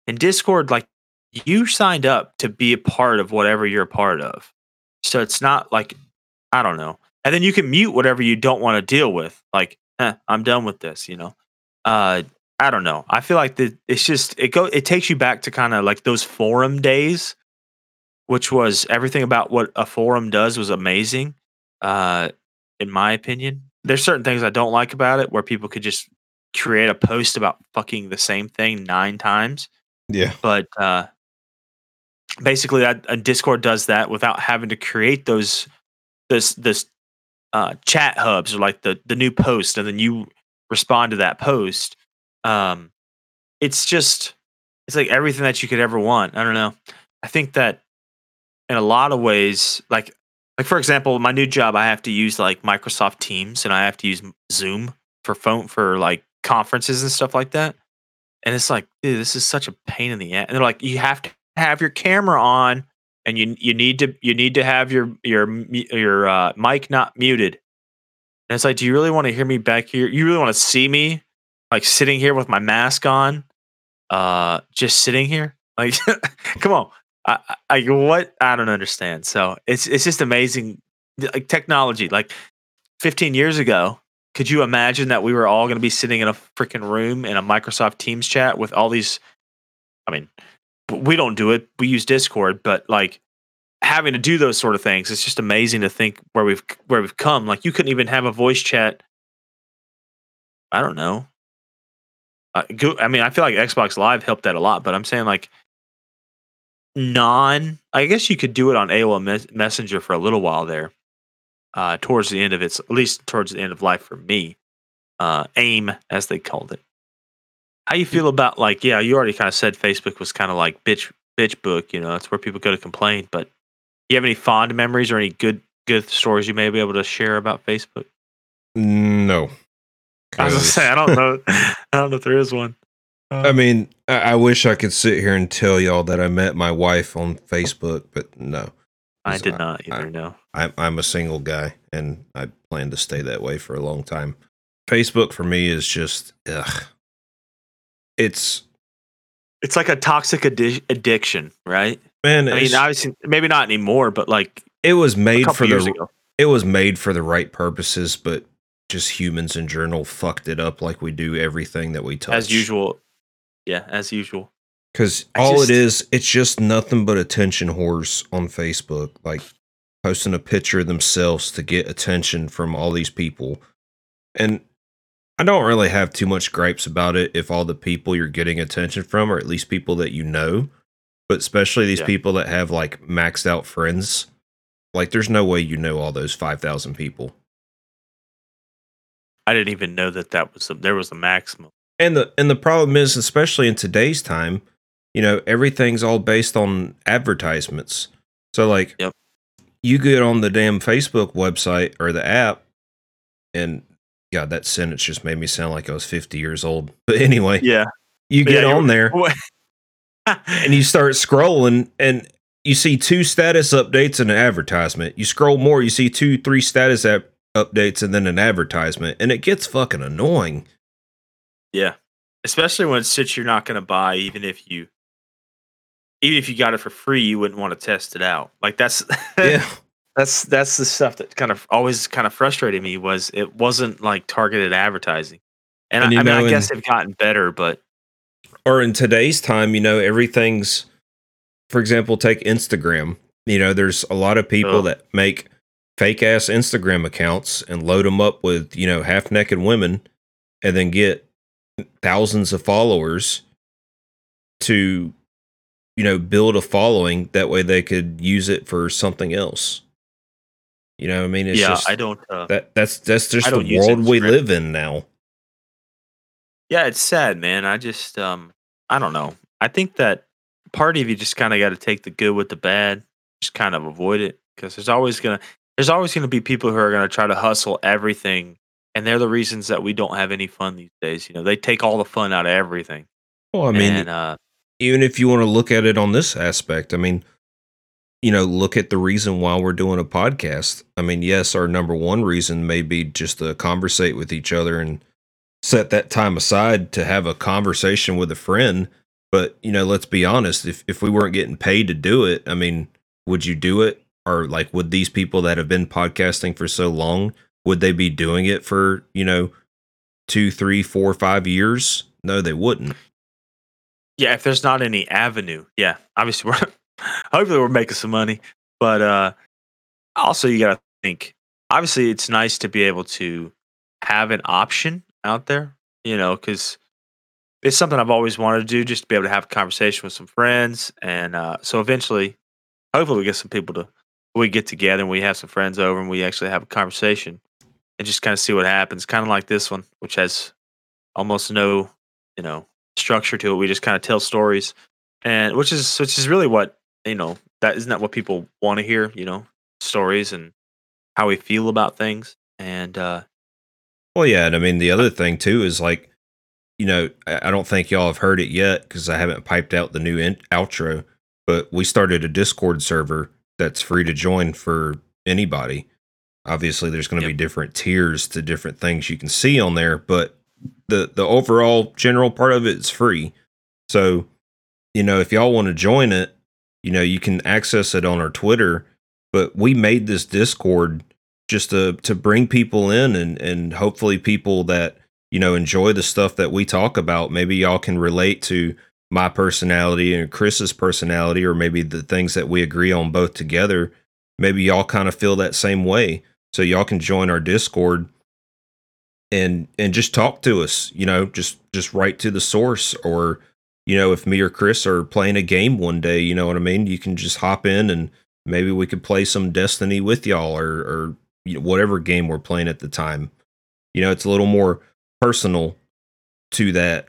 in Discord, like you signed up to be a part of whatever you're a part of. So it's not like I don't know. And then you can mute whatever you don't want to deal with. Like, eh, I'm done with this, you know. Uh I don't know. I feel like the it's just it go it takes you back to kind of like those forum days, which was everything about what a forum does was amazing, uh, in my opinion. there's certain things I don't like about it where people could just create a post about fucking the same thing nine times. Yeah. But uh, basically, that Discord does that without having to create those this this uh, chat hubs or like the the new post, and then you respond to that post. Um, it's just it's like everything that you could ever want. I don't know. I think that in a lot of ways, like like for example, my new job, I have to use like Microsoft Teams and I have to use Zoom for phone for like conferences and stuff like that. And it's like, dude, this is such a pain in the ass. And they're like, you have to have your camera on, and you you need to you need to have your your your uh, mic not muted. And it's like, do you really want to hear me back here? You really want to see me like sitting here with my mask on, uh, just sitting here? Like, come on. I, I what I don't understand. So it's it's just amazing, like technology. Like 15 years ago, could you imagine that we were all going to be sitting in a freaking room in a Microsoft Teams chat with all these? I mean, we don't do it. We use Discord, but like having to do those sort of things, it's just amazing to think where we've where we've come. Like you couldn't even have a voice chat. I don't know. Uh, I mean, I feel like Xbox Live helped that a lot, but I'm saying like non. I guess you could do it on AOL mes- Messenger for a little while there. Uh, towards the end of its, at least towards the end of life for me, uh, AIM as they called it. How you feel about like yeah, you already kind of said Facebook was kind of like bitch bitch book, you know, that's where people go to complain. But do you have any fond memories or any good good stories you may be able to share about Facebook? No. I was gonna say I don't know. I don't know if there is one. I um, mean, I, I wish I could sit here and tell y'all that I met my wife on Facebook, but no. I did not either. I- no. I'm I'm a single guy, and I plan to stay that way for a long time. Facebook for me is just ugh. It's It's like a toxic addi- addiction, right? man. I mean, obviously, maybe not anymore, but like it was made for the ago. it was made for the right purposes, but just humans in general fucked it up like we do everything that we touch. As usual. Yeah, as usual. Because all just- it is, it's just nothing but attention horse on Facebook, like posting a picture of themselves to get attention from all these people. And I don't really have too much gripes about it if all the people you're getting attention from are at least people that you know, but especially these Yeah. people that have like maxed out friends. Like, there's no way you know all those 5,000 people. I didn't even know that that was the, there was a maximum. And the and the problem is, especially in today's time, you know, everything's all based on advertisements. So like, Yep. you get on the damn Facebook website or the app, and God, that sentence just made me sound like I was fifty years old. But anyway, Yeah. you Yeah, get you on there and you start scrolling, and you see two status updates and an advertisement. You scroll more, you see two, three status app updates, and then an advertisement, and it gets fucking annoying. yeah. Especially when it's shit you're not going to buy, even if you, even if you got it for free, you wouldn't want to test it out. Like that's, Yeah. that's that's the stuff that kind of always kind of frustrated me was it wasn't like targeted advertising. And, And I, I mean, I in- guess they've gotten better, but or in today's time, you know, everything's for example, take Instagram. You know, there's a lot of people Ugh. that make fake ass Instagram accounts and load them up with, you know, half naked women and then get thousands of followers to you know, build a following that way they could use it for something else. You know, what I mean, it's yeah, just I don't. Uh, that that's that's just the world we live in now. Yeah, it's sad, man. I just um I don't know. I think that part of you just kind of got to take the good with the bad, just kind of avoid it because there's always going to there's always going to be people who are going to try to hustle everything and they're the reasons that we don't have any fun these days, you know. They take all the fun out of everything. Well, I mean, and, uh even if you want to look at it on this aspect, I mean, you know, look at the reason why we're doing a podcast. I mean, yes, our number one reason may be just to conversate with each other and set that time aside to have a conversation with a friend. But, you know, let's be honest, if, if we weren't getting paid to do it, I mean, would you do it? Or like, would these people that have been podcasting for so long, would they be doing it for, you know, two, three, four, five years? No, they wouldn't. yeah, if there's not any avenue, yeah, obviously we're hopefully we're making some money, but uh also you got to think obviously it's nice to be able to have an option out there, you know, because it's something I've always wanted to do, just to be able to have a conversation with some friends, and uh, so eventually, hopefully, we get some people to we get together and we have some friends over and we actually have a conversation and just kind of see what happens. Kind of like this one, which has almost no, you know, structure to it. We just kind of tell stories, and which is which is really what you know that isn't that what people want to hear. You know, stories and how we feel about things. And uh, well, yeah, and I mean the other thing too is like, you know, I, I don't think y'all have heard it yet because I haven't piped out the new in- outro. But we started a Discord server that's free to join for anybody. Obviously, there's going to yep. be different tiers to different things you can see on there, but the the overall general part of it is free. So, you know, if y'all want to join it, you know, you can access it on our Twitter. But we made this Discord just to to bring people in and and hopefully people that you know enjoy the stuff that we talk about. Maybe y'all can relate to my personality and Chris's personality, or maybe the things that we agree on both together. Maybe y'all kind of feel that same way. So y'all can join our Discord and and just talk to us you know just just write to the source or you know if me or chris are playing a game one day you know what i mean you can just hop in and maybe we could play some destiny with y'all or or you know, whatever game we're playing at the time you know it's a little more personal to that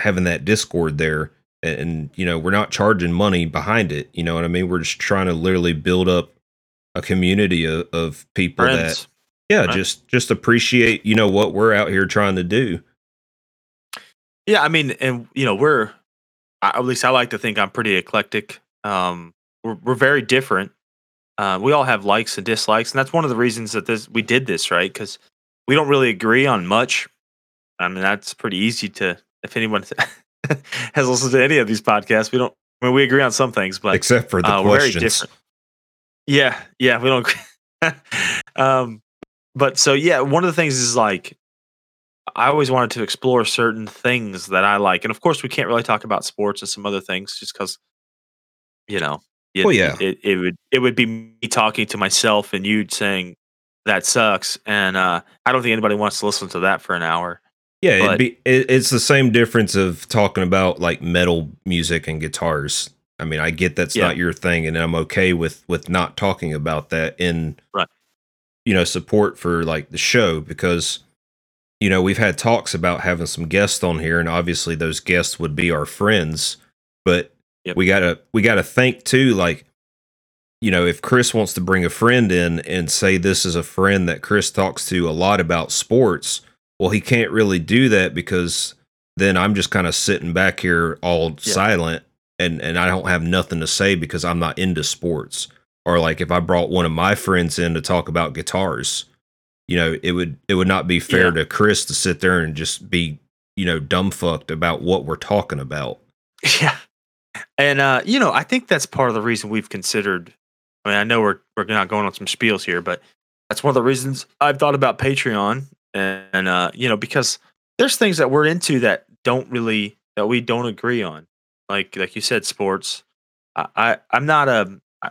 having that discord there and, and you know we're not charging money behind it you know what i mean? We're just trying to literally build up a community of, of people Friends. that yeah right. just just appreciate you know what we're out here trying to do. Yeah i mean and you know we're at least i like to think i'm pretty eclectic. Um we're, we're very different. Uh, we all have likes and dislikes and that's one of the reasons that this we did this right? Because we don't really agree on much. I mean that's pretty easy to if anyone has listened to any of these podcasts we don't I mean, we agree on some things but except for the uh, questions. yeah yeah we don't um but so yeah, one of the things is like I always wanted to explore certain things that I like, and of course, we can't really talk about sports and some other things just because, you know, it, well, yeah, it, it, would it would be me talking to myself and you saying that sucks, and uh, I don't think anybody wants to listen to that for an hour. Yeah, but, it'd be it, it's the same difference of talking about like metal music and guitars. I mean, I get that's yeah. not your thing, and I'm okay with with not talking about that in right you know support for like the show because you know we've had talks about having some guests on here and obviously those guests would be our friends but yep. we gotta we gotta think too like you know if chris wants to bring a friend in and say this is a friend that chris talks to a lot about sports well he can't really do that because then i'm just kind of sitting back here all yep. silent and and i don't have nothing to say because i'm not into sports or like if I brought one of my friends in to talk about guitars, you know, it would it would not be fair yeah. to Chris to sit there and just be, you know, dumbfucked about what we're talking about. Yeah. And uh, you know, I think that's part of the reason we've considered I mean, I know we're we're not going on some spiels here, but that's one of the reasons I've thought about Patreon and, uh, you know, because there's things that we're into that don't really that we don't agree on. Like like you said, sports. I, I I'm not a I,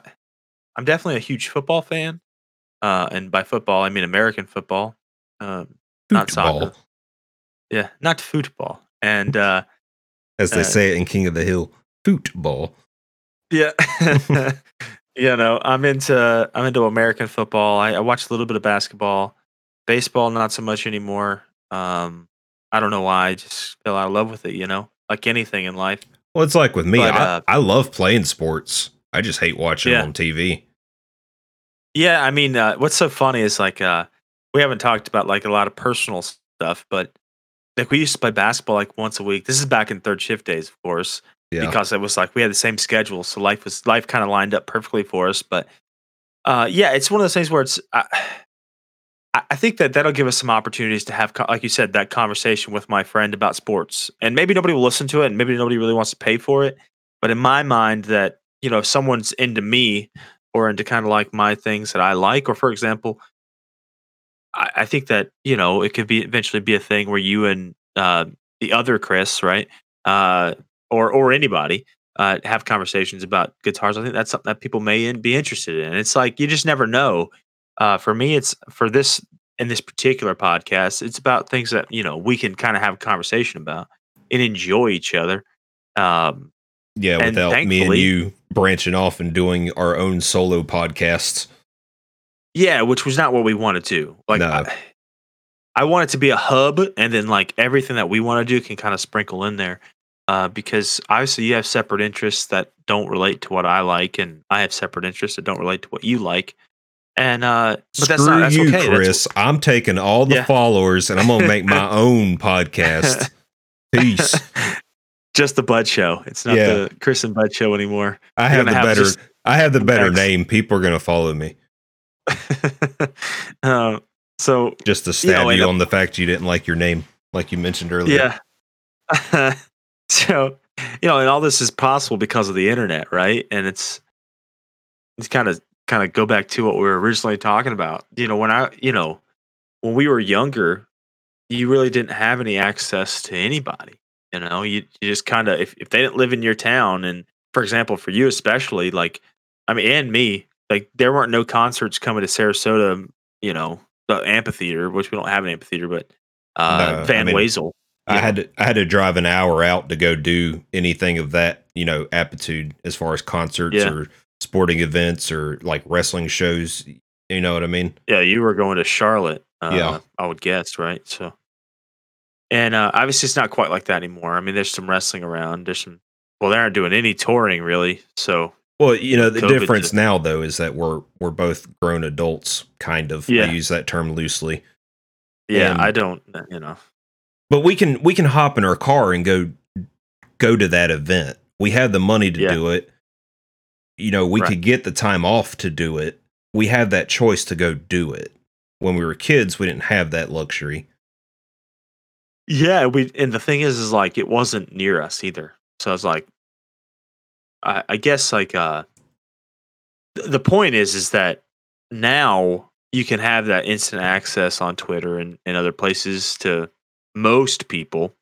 I'm definitely a huge football fan, uh, and by football I mean American football, um, not soccer. Yeah, not football. And uh, as they uh, say it in King of the Hill, football. Yeah, you know, I'm into I'm into American football. I, I watch a little bit of basketball, baseball not so much anymore. Um, I don't know why. I just fell out of love with it. You know, like anything in life. Well, it's like with me. But, I, uh, I love playing sports. I just hate watching yeah. on TV. Yeah, I mean, uh, what's so funny is like uh, we haven't talked about like a lot of personal stuff, but like we used to play basketball like once a week. This is back in third shift days, of course, yeah. because it was like we had the same schedule, so life was life kind of lined up perfectly for us. But uh, yeah, it's one of those things where it's. I, I think that that'll give us some opportunities to have, like you said, that conversation with my friend about sports. And maybe nobody will listen to it, and maybe nobody really wants to pay for it. But in my mind, that you know, if someone's into me, or into kind of like my things that I like. Or for example, I, I think that you know it could be eventually be a thing where you and uh, the other Chris, right, uh, or or anybody uh, have conversations about guitars. I think that's something that people may in, be interested in. It's like you just never know. Uh, for me, it's for this in this particular podcast, it's about things that you know we can kind of have a conversation about and enjoy each other. Um, Yeah, without me and you branching off and doing our own solo podcasts. yeah, which was not what we wanted to. Like, No. I, I want it to be a hub, and then like everything that we want to do can kind of sprinkle in there. Uh, because obviously you have separate interests that don't relate to what I like, and I have separate interests that don't relate to what you like. And uh, but that's Screw not that's you, okay. That's- Chris. I'm taking all the Yeah. followers and I'm gonna make my own podcast. Peace. just the Bud Show. It's not Yeah. the Chris and Bud Show anymore. I have the have better. just- I have the better Thanks. name. People are gonna follow me uh, so just to stab know, you, and- on the fact you didn't like your name, like you mentioned earlier. yeah. so you know, and all this is possible because of the internet, right? And it's it's kind of kind of go back to what we were originally talking about. You know, when I you know when we were younger, you really didn't have any access to anybody. You know, you, you just kind of if, if they didn't live in your town, and for example, for you especially, like I mean, and me, like there weren't no concerts coming to Sarasota. You know, the amphitheater, which we don't have an amphitheater, but uh, No, I Van mean, Wezel. I had to, I had to drive an hour out to go do anything of that, you know, aptitude as far as concerts Yeah. or sporting events or like wrestling shows. You know what I mean? Yeah, you were going to Charlotte. Uh, Yeah. I would guess, right? So, and uh, obviously, it's not quite like that anymore. I mean, there's some wrestling around. There's some. Well, they aren't doing any touring really. So, Well, you know, the COVID difference just- now though is that we're we're both grown adults, kind of. Yeah. I use that term loosely. yeah, And- I don't. uh, You know. But we can we can hop in our car and go go to that event. We have the money to Yeah. do it. You know, we Right. could get the time off to do it. We have that choice to go do it. When we were kids, we didn't have that luxury. Yeah, we and the thing is, is like it wasn't near us either. So I was like, I, I guess like uh, th- the point is, is that now you can have that instant access on Twitter and, and other places to most people,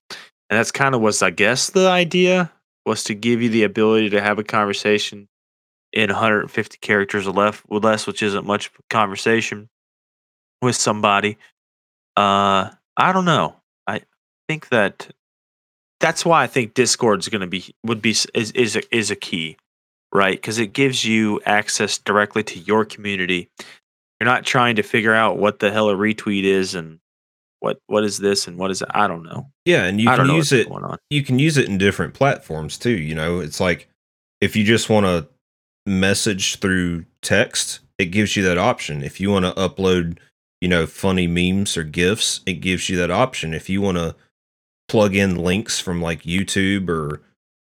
and that's kind of was I guess the idea was to give you the ability to have a conversation in 150 characters or less, or less, which isn't much conversation with somebody. Uh, I don't know I think that that's why I think Discord is going to be would be is is a, is a key, right? Because it gives you access directly to your community. You're not trying to figure out what the hell a retweet is and what what is this and what is it. I don't know. Yeah, and you I can use it you can use it in different platforms too. You know, it's like if you just want to message through text, it gives you that option. If you want to upload, you know, funny memes or gifs, it gives you that option. If you want to plug in links from like YouTube or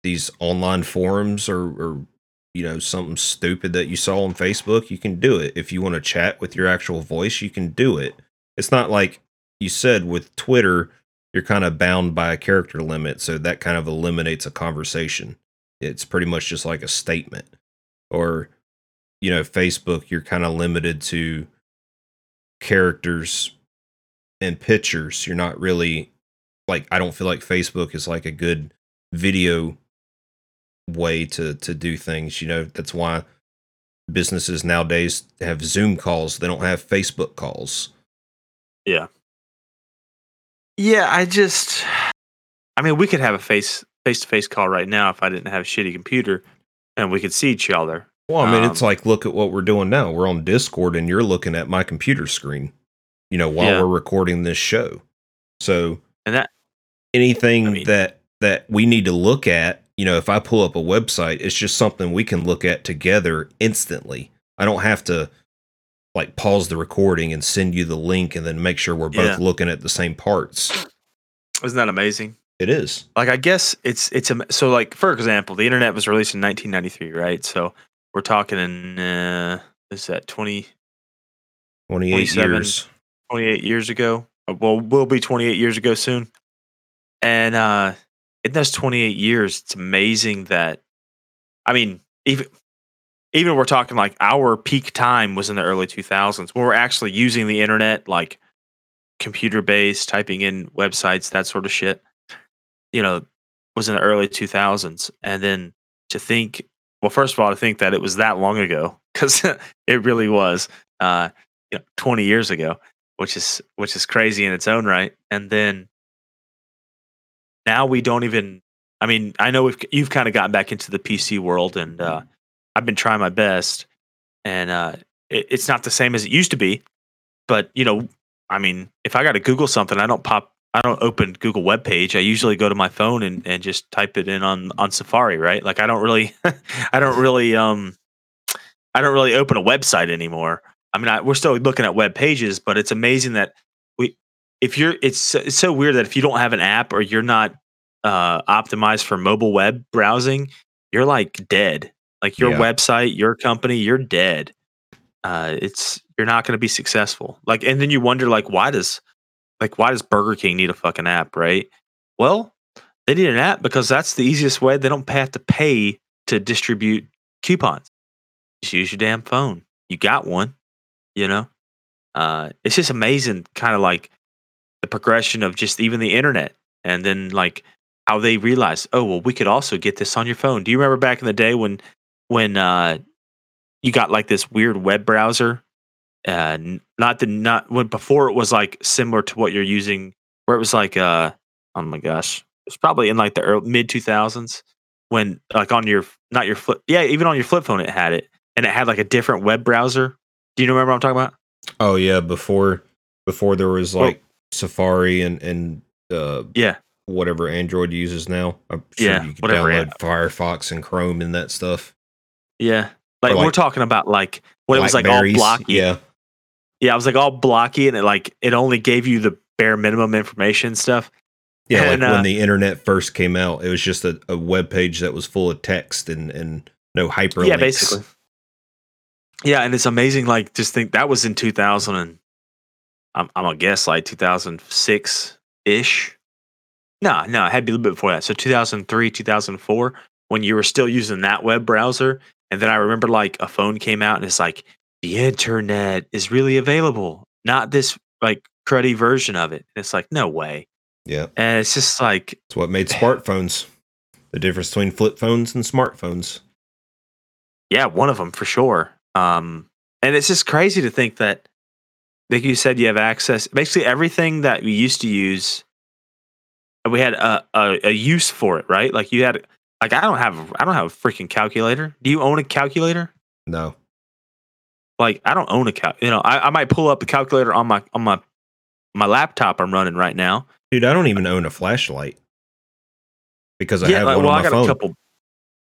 these online forums or, or you know something stupid that you saw on Facebook, you can do it. If you want to chat with your actual voice, you can do it. It's not like you said with Twitter you're kind of bound by a character limit, so that kind of eliminates a conversation. It's pretty much just like a statement. Or, you know, Facebook, you're kind of limited to characters and pictures. You're not really like I don't feel like Facebook is like a good video way to to do things. You know, that's why businesses nowadays have Zoom calls. They don't have Facebook calls. Yeah, Yeah, I just, I mean, we could have a face face to face call right now if I didn't have a shitty computer, and we could see each other. Well, I mean, it's Um, like look at what we're doing now. We're on Discord and you're looking at my computer screen, you know, while Yeah. we're recording this show. So And that- anything I mean- that that we need to look at, you know, if I pull up a website, it's just something we can look at together instantly. I don't have to like pause the recording and send you the link and then make sure we're both Yeah. looking at the same parts. Isn't that amazing? It is. like I guess it's it's a so like for example, the internet was released in 1993, right? So we're talking in uh, is that 20 28 27. years. 28 years ago? Uh, Well, will be 28 years ago soon. And uh in those 28 years, it's amazing that I mean, even even we're talking like our peak time was in the early 2000s when we're actually using the internet like computer based typing in websites that sort of shit you know was in the early 2000s and then to think well first of all to think that it was that long ago because it really was uh you know 20 years ago which is which is crazy in its own right. And then now we don't even. I mean, I know we've, you've kind of gotten back into the PC world, and uh, I've been trying my best, and uh, it, it's not the same as it used to be. But you know, I mean, if I got to Google something, I don't pop, I don't open Google web page. I usually go to my phone and, and just type it in on on Safari, right? Like I don't really, I don't really, um, I don't really open a website anymore. I mean, I, we're still looking at web pages, but it's amazing that we, if you're, it's it's so weird that if you don't have an app or you're not uh, optimized for mobile web browsing, you're like dead. Like your Yeah. website, your company, you're dead. Uh, it's you're not going to be successful. Like, and then you wonder, like, why does, like, why does Burger King need a fucking app, right? Well, they need an app because that's the easiest way. They don't have to pay to distribute coupons. Just use your damn phone. You got one, you know. Uh, it's just amazing, kind of like the progression of just even the internet, and then like how they realized, oh well, we could also get this on your phone. Do you remember back in the day when when uh, you got like this weird web browser? Uh, not the not when before it was like similar to what you're using, where it was like uh, oh my gosh, it's probably in like the early, mid two thousands when like on your not your flip yeah even on your flip phone it had it and it had like a different web browser. Do you remember what I'm talking about? Oh yeah, before before there was Well- like Safari and and uh Yeah. whatever Android uses now. I'm sure Yeah, you can whatever, download. Firefox and Chrome and that stuff. Yeah. Like, Or, we're talking about like when it was like all blocky. Yeah. Yeah, I was like all blocky and it like it only gave you the bare minimum information stuff. Yeah, And, like uh, when the internet first came out, it was just a, a web page that was full of text and, and no hyperlinks. Yeah, basically. Yeah, and it's amazing. Like, just think that was in 2000 and I'm, I'm gonna guess like 2006 ish. No, no, it had to be a little bit before that. So 2003, 2004, when you were still using that web browser. And then I remember like a phone came out and it's like, the internet is really available, not this like cruddy version of it. And it's like, no way. Yeah. And it's just like, It's what made smartphones. The difference between flip phones and smartphones. Yeah, one of them for sure. Um, and it's just crazy to think that, like you said, you have access. Basically, everything that we used to use, we had a, a, a use for it, right? Like you had, like I don't have, I don't have a freaking calculator. Do you own a calculator? No. Like I don't own a cal. You know, I, I might pull up a calculator on my on my my laptop I'm running right now. Dude, I don't even own a flashlight. Because I yeah, have like, one well, on I got phone. a couple.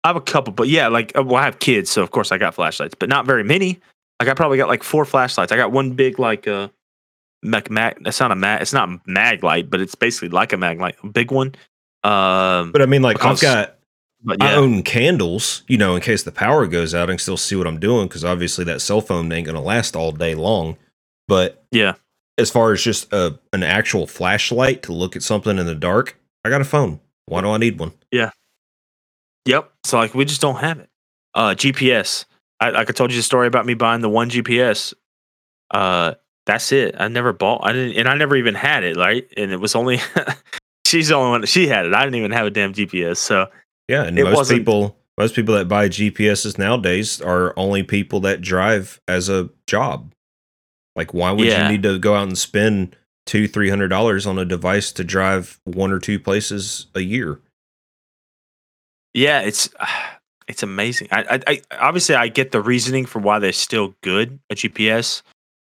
I have a couple, but yeah, like uh, well, I have kids, so of course I got flashlights, but not very many. Like I probably got like four flashlights. I got one big like uh mag, mag it's not a mag it's not Maglite, but it's basically like a Maglite, a big one. Um But I mean, like, I've got but I own candles, you know, in case the power goes out, I can still see what I'm doing because obviously that cell phone ain't gonna last all day long. But Yeah. as far as just a an actual flashlight to look at something in the dark, I got a phone. Why do I need one? Yeah. Yep. So like we just don't have it. Uh GPS. I like I told you the story about me buying the one GPS. Uh that's it. I never bought I didn't and I never even had it, right? And it was only she's the only one she had it. I didn't even have a damn GPS. So Yeah, and It most wasn't- people most people that buy GPSs nowadays are only people that drive as a job. Like, why would Yeah. you need to go out and spend two, three hundred dollars on a device to drive one or two places a year? Yeah, it's it's amazing. I, I, I obviously I get the reasoning for why they're still good at GPS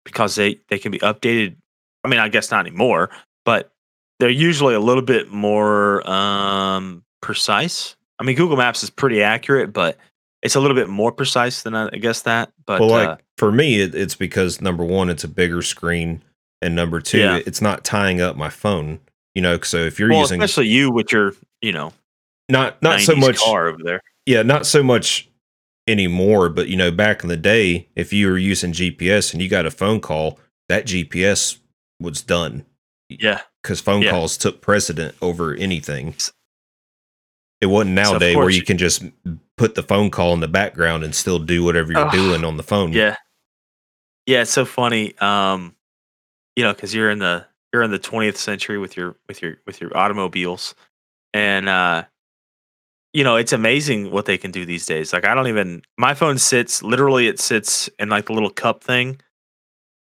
because they they can be updated. I mean, I guess not anymore, but they're usually a little bit more um precise. I mean, Google Maps is pretty accurate, but it's a little bit more precise than I, I guess that. But well, like uh, for me, it, it's because number one, it's a bigger screen, and number two, Yeah. it's not tying up my phone. You know, so if you're well, using especially you with your you know not not so much car over there. yeah, not so much anymore, but you know, back in the day, if you were using GPS and you got a phone call, that GPS was done Yeah, because phone Yeah. calls took precedent over anything. It wasn't So, nowadays where you can just put the phone call in the background and still do whatever you're Ugh. doing on the phone. Yeah, yeah, it's so funny. Um, you know, because you're in the you're in the 20th century with your with your with your automobiles, and uh, you know, it's amazing what they can do these days. Like, I don't even my phone sits literally it sits in like the little cup thing,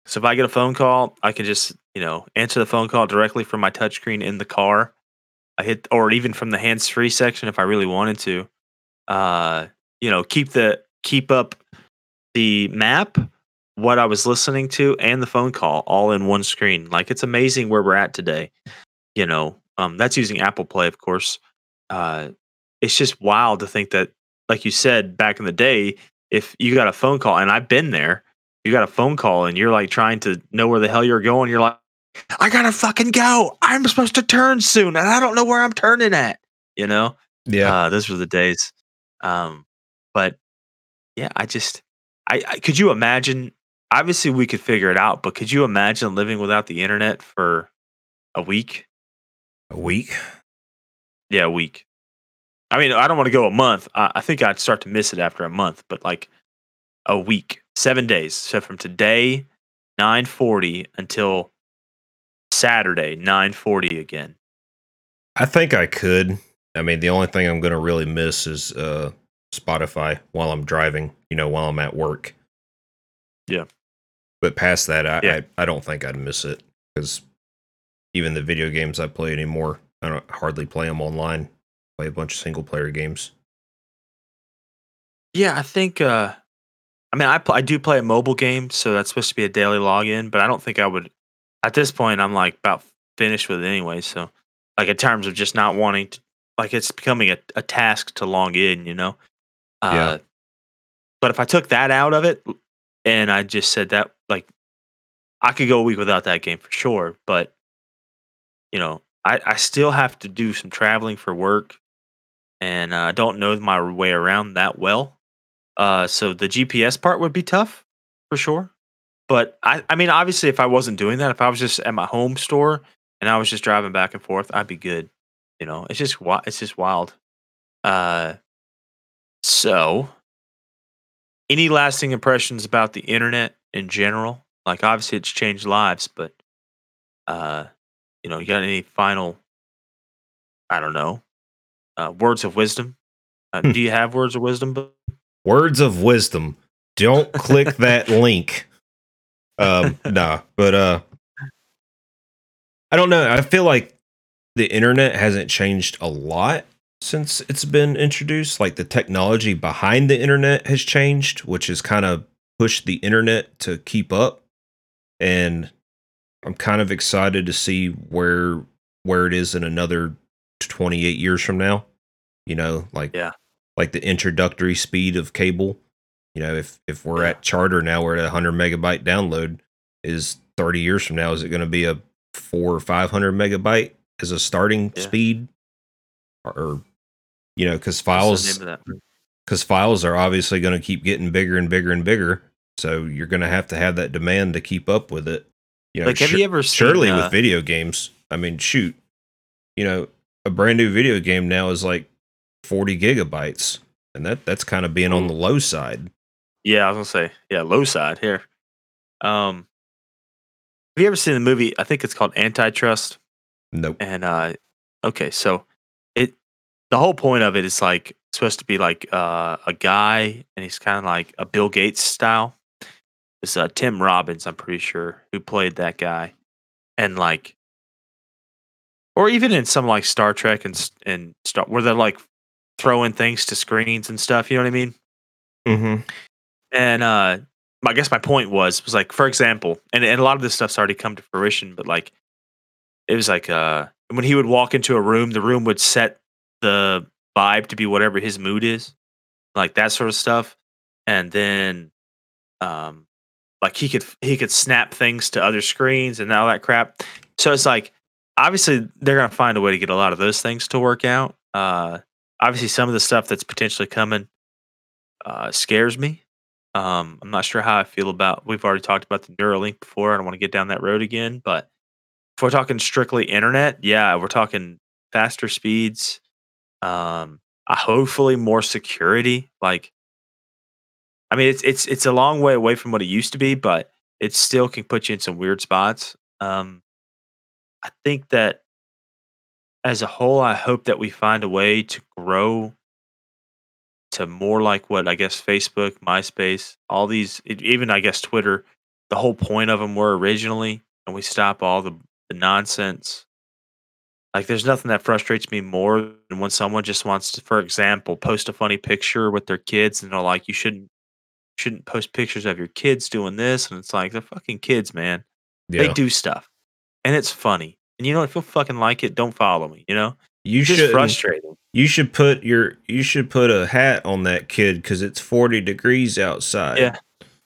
So if I get a phone call, I can just you know answer the phone call directly from my touchscreen in the car. I hit or even from the hands free section if I really wanted to. Uh, you know, keep the keep up the map, what I was listening to, and the phone call all in one screen. Like it's amazing where we're at today. You know, um, that's using Apple Play, of course. Uh, it's just wild to think that, like you said back in the day, if you got a phone call, and I've been there, you got a phone call, and you're like trying to know where the hell you're going. You're like, I gotta fucking go. I'm supposed to turn soon, and I don't know where I'm turning at. You know, Yeah. uh, those were the days. Um, but yeah, I just, I, I could you imagine? Obviously, we could figure it out, but could you imagine living without the internet for a week? a week. Yeah, a week. I mean, I don't want to go a month. I, I think I'd start to miss it after a month, but like a week, seven days. So from today, nine forty until Saturday, nine forty again. I think I could. I mean, the only thing I'm going to really miss is uh, Spotify while I'm driving, you know, while I'm at work. Yeah. But past that, I, Yeah. I, I don't think I'd miss it because even the video games I play anymore, I don't hardly play them online. I Play a bunch of single player games. Yeah, I think. uh I mean, I pl- I do play a mobile game, so that's supposed to be a daily login. But I don't think I would. At this point, I'm like about finished with it anyway. So, like in terms of just not wanting to, like it's becoming a, a task to log in. You know. Uh, Yeah. But if I took that out of it, and I just said that, like, I could go a week without that game for sure. But you know, I I still have to do some traveling for work, and uh, I don't know my way around that well. Uh, so the GPS part would be tough for sure. But I, I mean, obviously, if I wasn't doing that, if I was just at my home store and I was just driving back and forth, I'd be good. You know, it's just wi- it's just wild. Uh, so, any lasting impressions about the internet in general? Like, obviously, it's changed lives, but uh, you know, you got any final? I don't know. Uh, words of wisdom. Uh, Hmm. do you have words of wisdom? Words of wisdom. Don't click that link. Um, nah, but uh, I don't know. I feel like the internet hasn't changed a lot since it's been introduced. Like the technology behind the internet has changed, which has kind of pushed the internet to keep up. And I'm kind of excited to see where where it is in another 28 years from now. You know, like Yeah. like the introductory speed of cable. You know, if if we're Yeah. at charter now, we're at a hundred megabyte download. Is 30 years from now, is it going to be a four or 500 megabyte as a starting Yeah. speed? Or, or, you know, because files name of that? because files are obviously going to keep getting bigger and bigger and bigger. So you're going to have to have that demand to keep up with it. You know, Like, have sure- you ever seen? surely uh, with video games. I mean, shoot, you know, a brand new video game now is like 40 gigabytes, and that that's kind of being on the low side. Yeah, I was gonna say, yeah, low side here. Um, have you ever seen the movie? I think it's called Antitrust. Nope. And uh, okay, so it the whole point of it is like supposed to be like uh, a guy, and he's kind of like a Bill Gates style. It's uh, Tim Robbins, I'm pretty sure, who played that guy, and like, or even in some like Star Trek and and Star, where they're like throwing things to screens and stuff. You know what I mean? Mm-hmm. And uh I guess my point was was like, for example, and, and a lot of this stuff's already come to fruition, but like it was like uh when he would walk into a room, the room would set the vibe to be whatever his mood is. Like that sort of stuff. And then um like he could he could snap things to other screens and all that crap. So it's like obviously they're gonna find a way to get a lot of those things to work out. Uh obviously some of the stuff that's potentially coming uh scares me. Um, I'm not sure how I feel about. We've already talked about the Neuralink before. I don't want to get down that road again. But if we're talking strictly internet, yeah, we're talking faster speeds. Um, uh, hopefully more security. Like, I mean, it's it's it's a long way away from what it used to be, but it still can put you in some weird spots. Um, I think that as a whole, I hope that we find a way to grow to more like what I guess Facebook, MySpace, all these, even I guess Twitter, the whole point of them were originally, and we stop all the, the nonsense. Like, there's nothing that frustrates me more than when someone just wants to, for example, post a funny picture with their kids, and they're like, "You shouldn't shouldn't post pictures of your kids doing this," and it's like they're fucking kids, man. They do stuff, and it's funny. And you know, if you fucking like it, don't follow me. You know, You should frustrating. you should put your you should put a hat on that kid because it's 40 degrees outside. Yeah.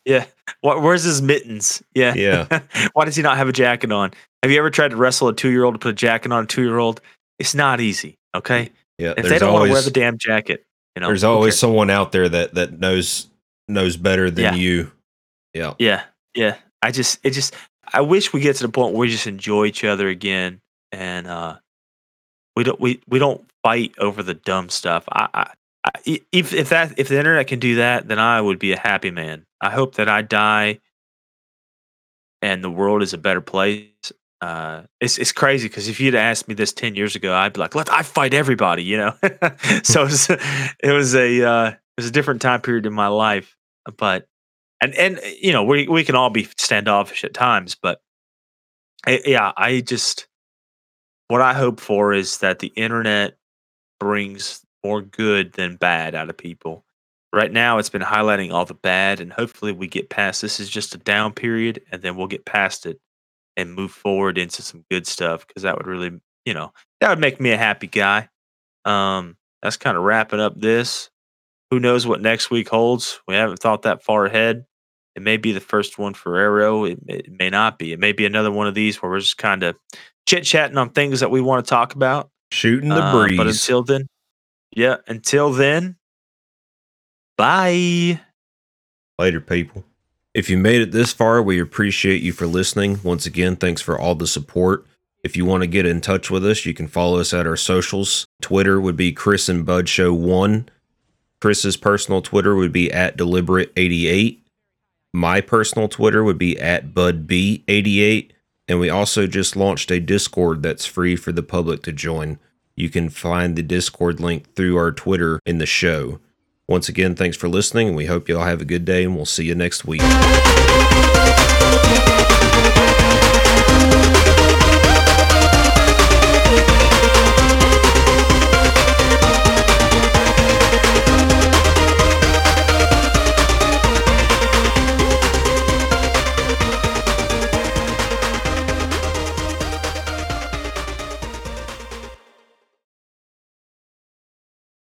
Yeah. What, where's his mittens? Yeah. Yeah. Why does he not have a jacket on? Have you ever tried to wrestle a two year old to put a jacket on a two year old? It's not easy. Okay. Yeah. If they don't want to wear the damn jacket, you know, there's always someone out there that that knows knows better than Yeah. you. Yeah. Yeah. Yeah. I just, it just, I wish we get to the point where we just enjoy each other again and, uh, we don't, we, we don't fight over the dumb stuff. I, I, I, if, if that, if the internet can do that, then I would be a happy man. I hope that I die and the world is a better place. Uh, it's it's crazy because if you'd asked me this ten years ago, I'd be like, "Let I fight everybody," you know. so it was, it was a uh, it was a different time period in my life, but and and you know we we can all be standoffish at times, but I, yeah, I just what I hope for is that the internet brings more good than bad out of people. Right now, it's been highlighting all the bad, and hopefully, we get past this. Is just a down period, and then we'll get past it and move forward into some good stuff. Because that would really, you know, that would make me a happy guy. Um, that's kind of wrapping up this. Who knows what next week holds? We haven't thought that far ahead. It may be the first one for Arrow. It, it may not be. It may be another one of these where we're just kind of chit chatting on things that we want to talk about. Shooting the Uh, breeze. But until then, yeah, until then, bye. Later, people. If you made it this far, we appreciate you for listening. Once again, thanks for all the support. If you want to get in touch with us, you can follow us at our socials. Twitter would be Chris and Bud Show 1. Chris's personal Twitter would be at Deliberate88. My personal Twitter would be at BudB88. And we also just launched a Discord that's free for the public to join. You can find the Discord link through our Twitter in the show. Once again, thanks for listening, and we hope you all have a good day, and we'll see you next week.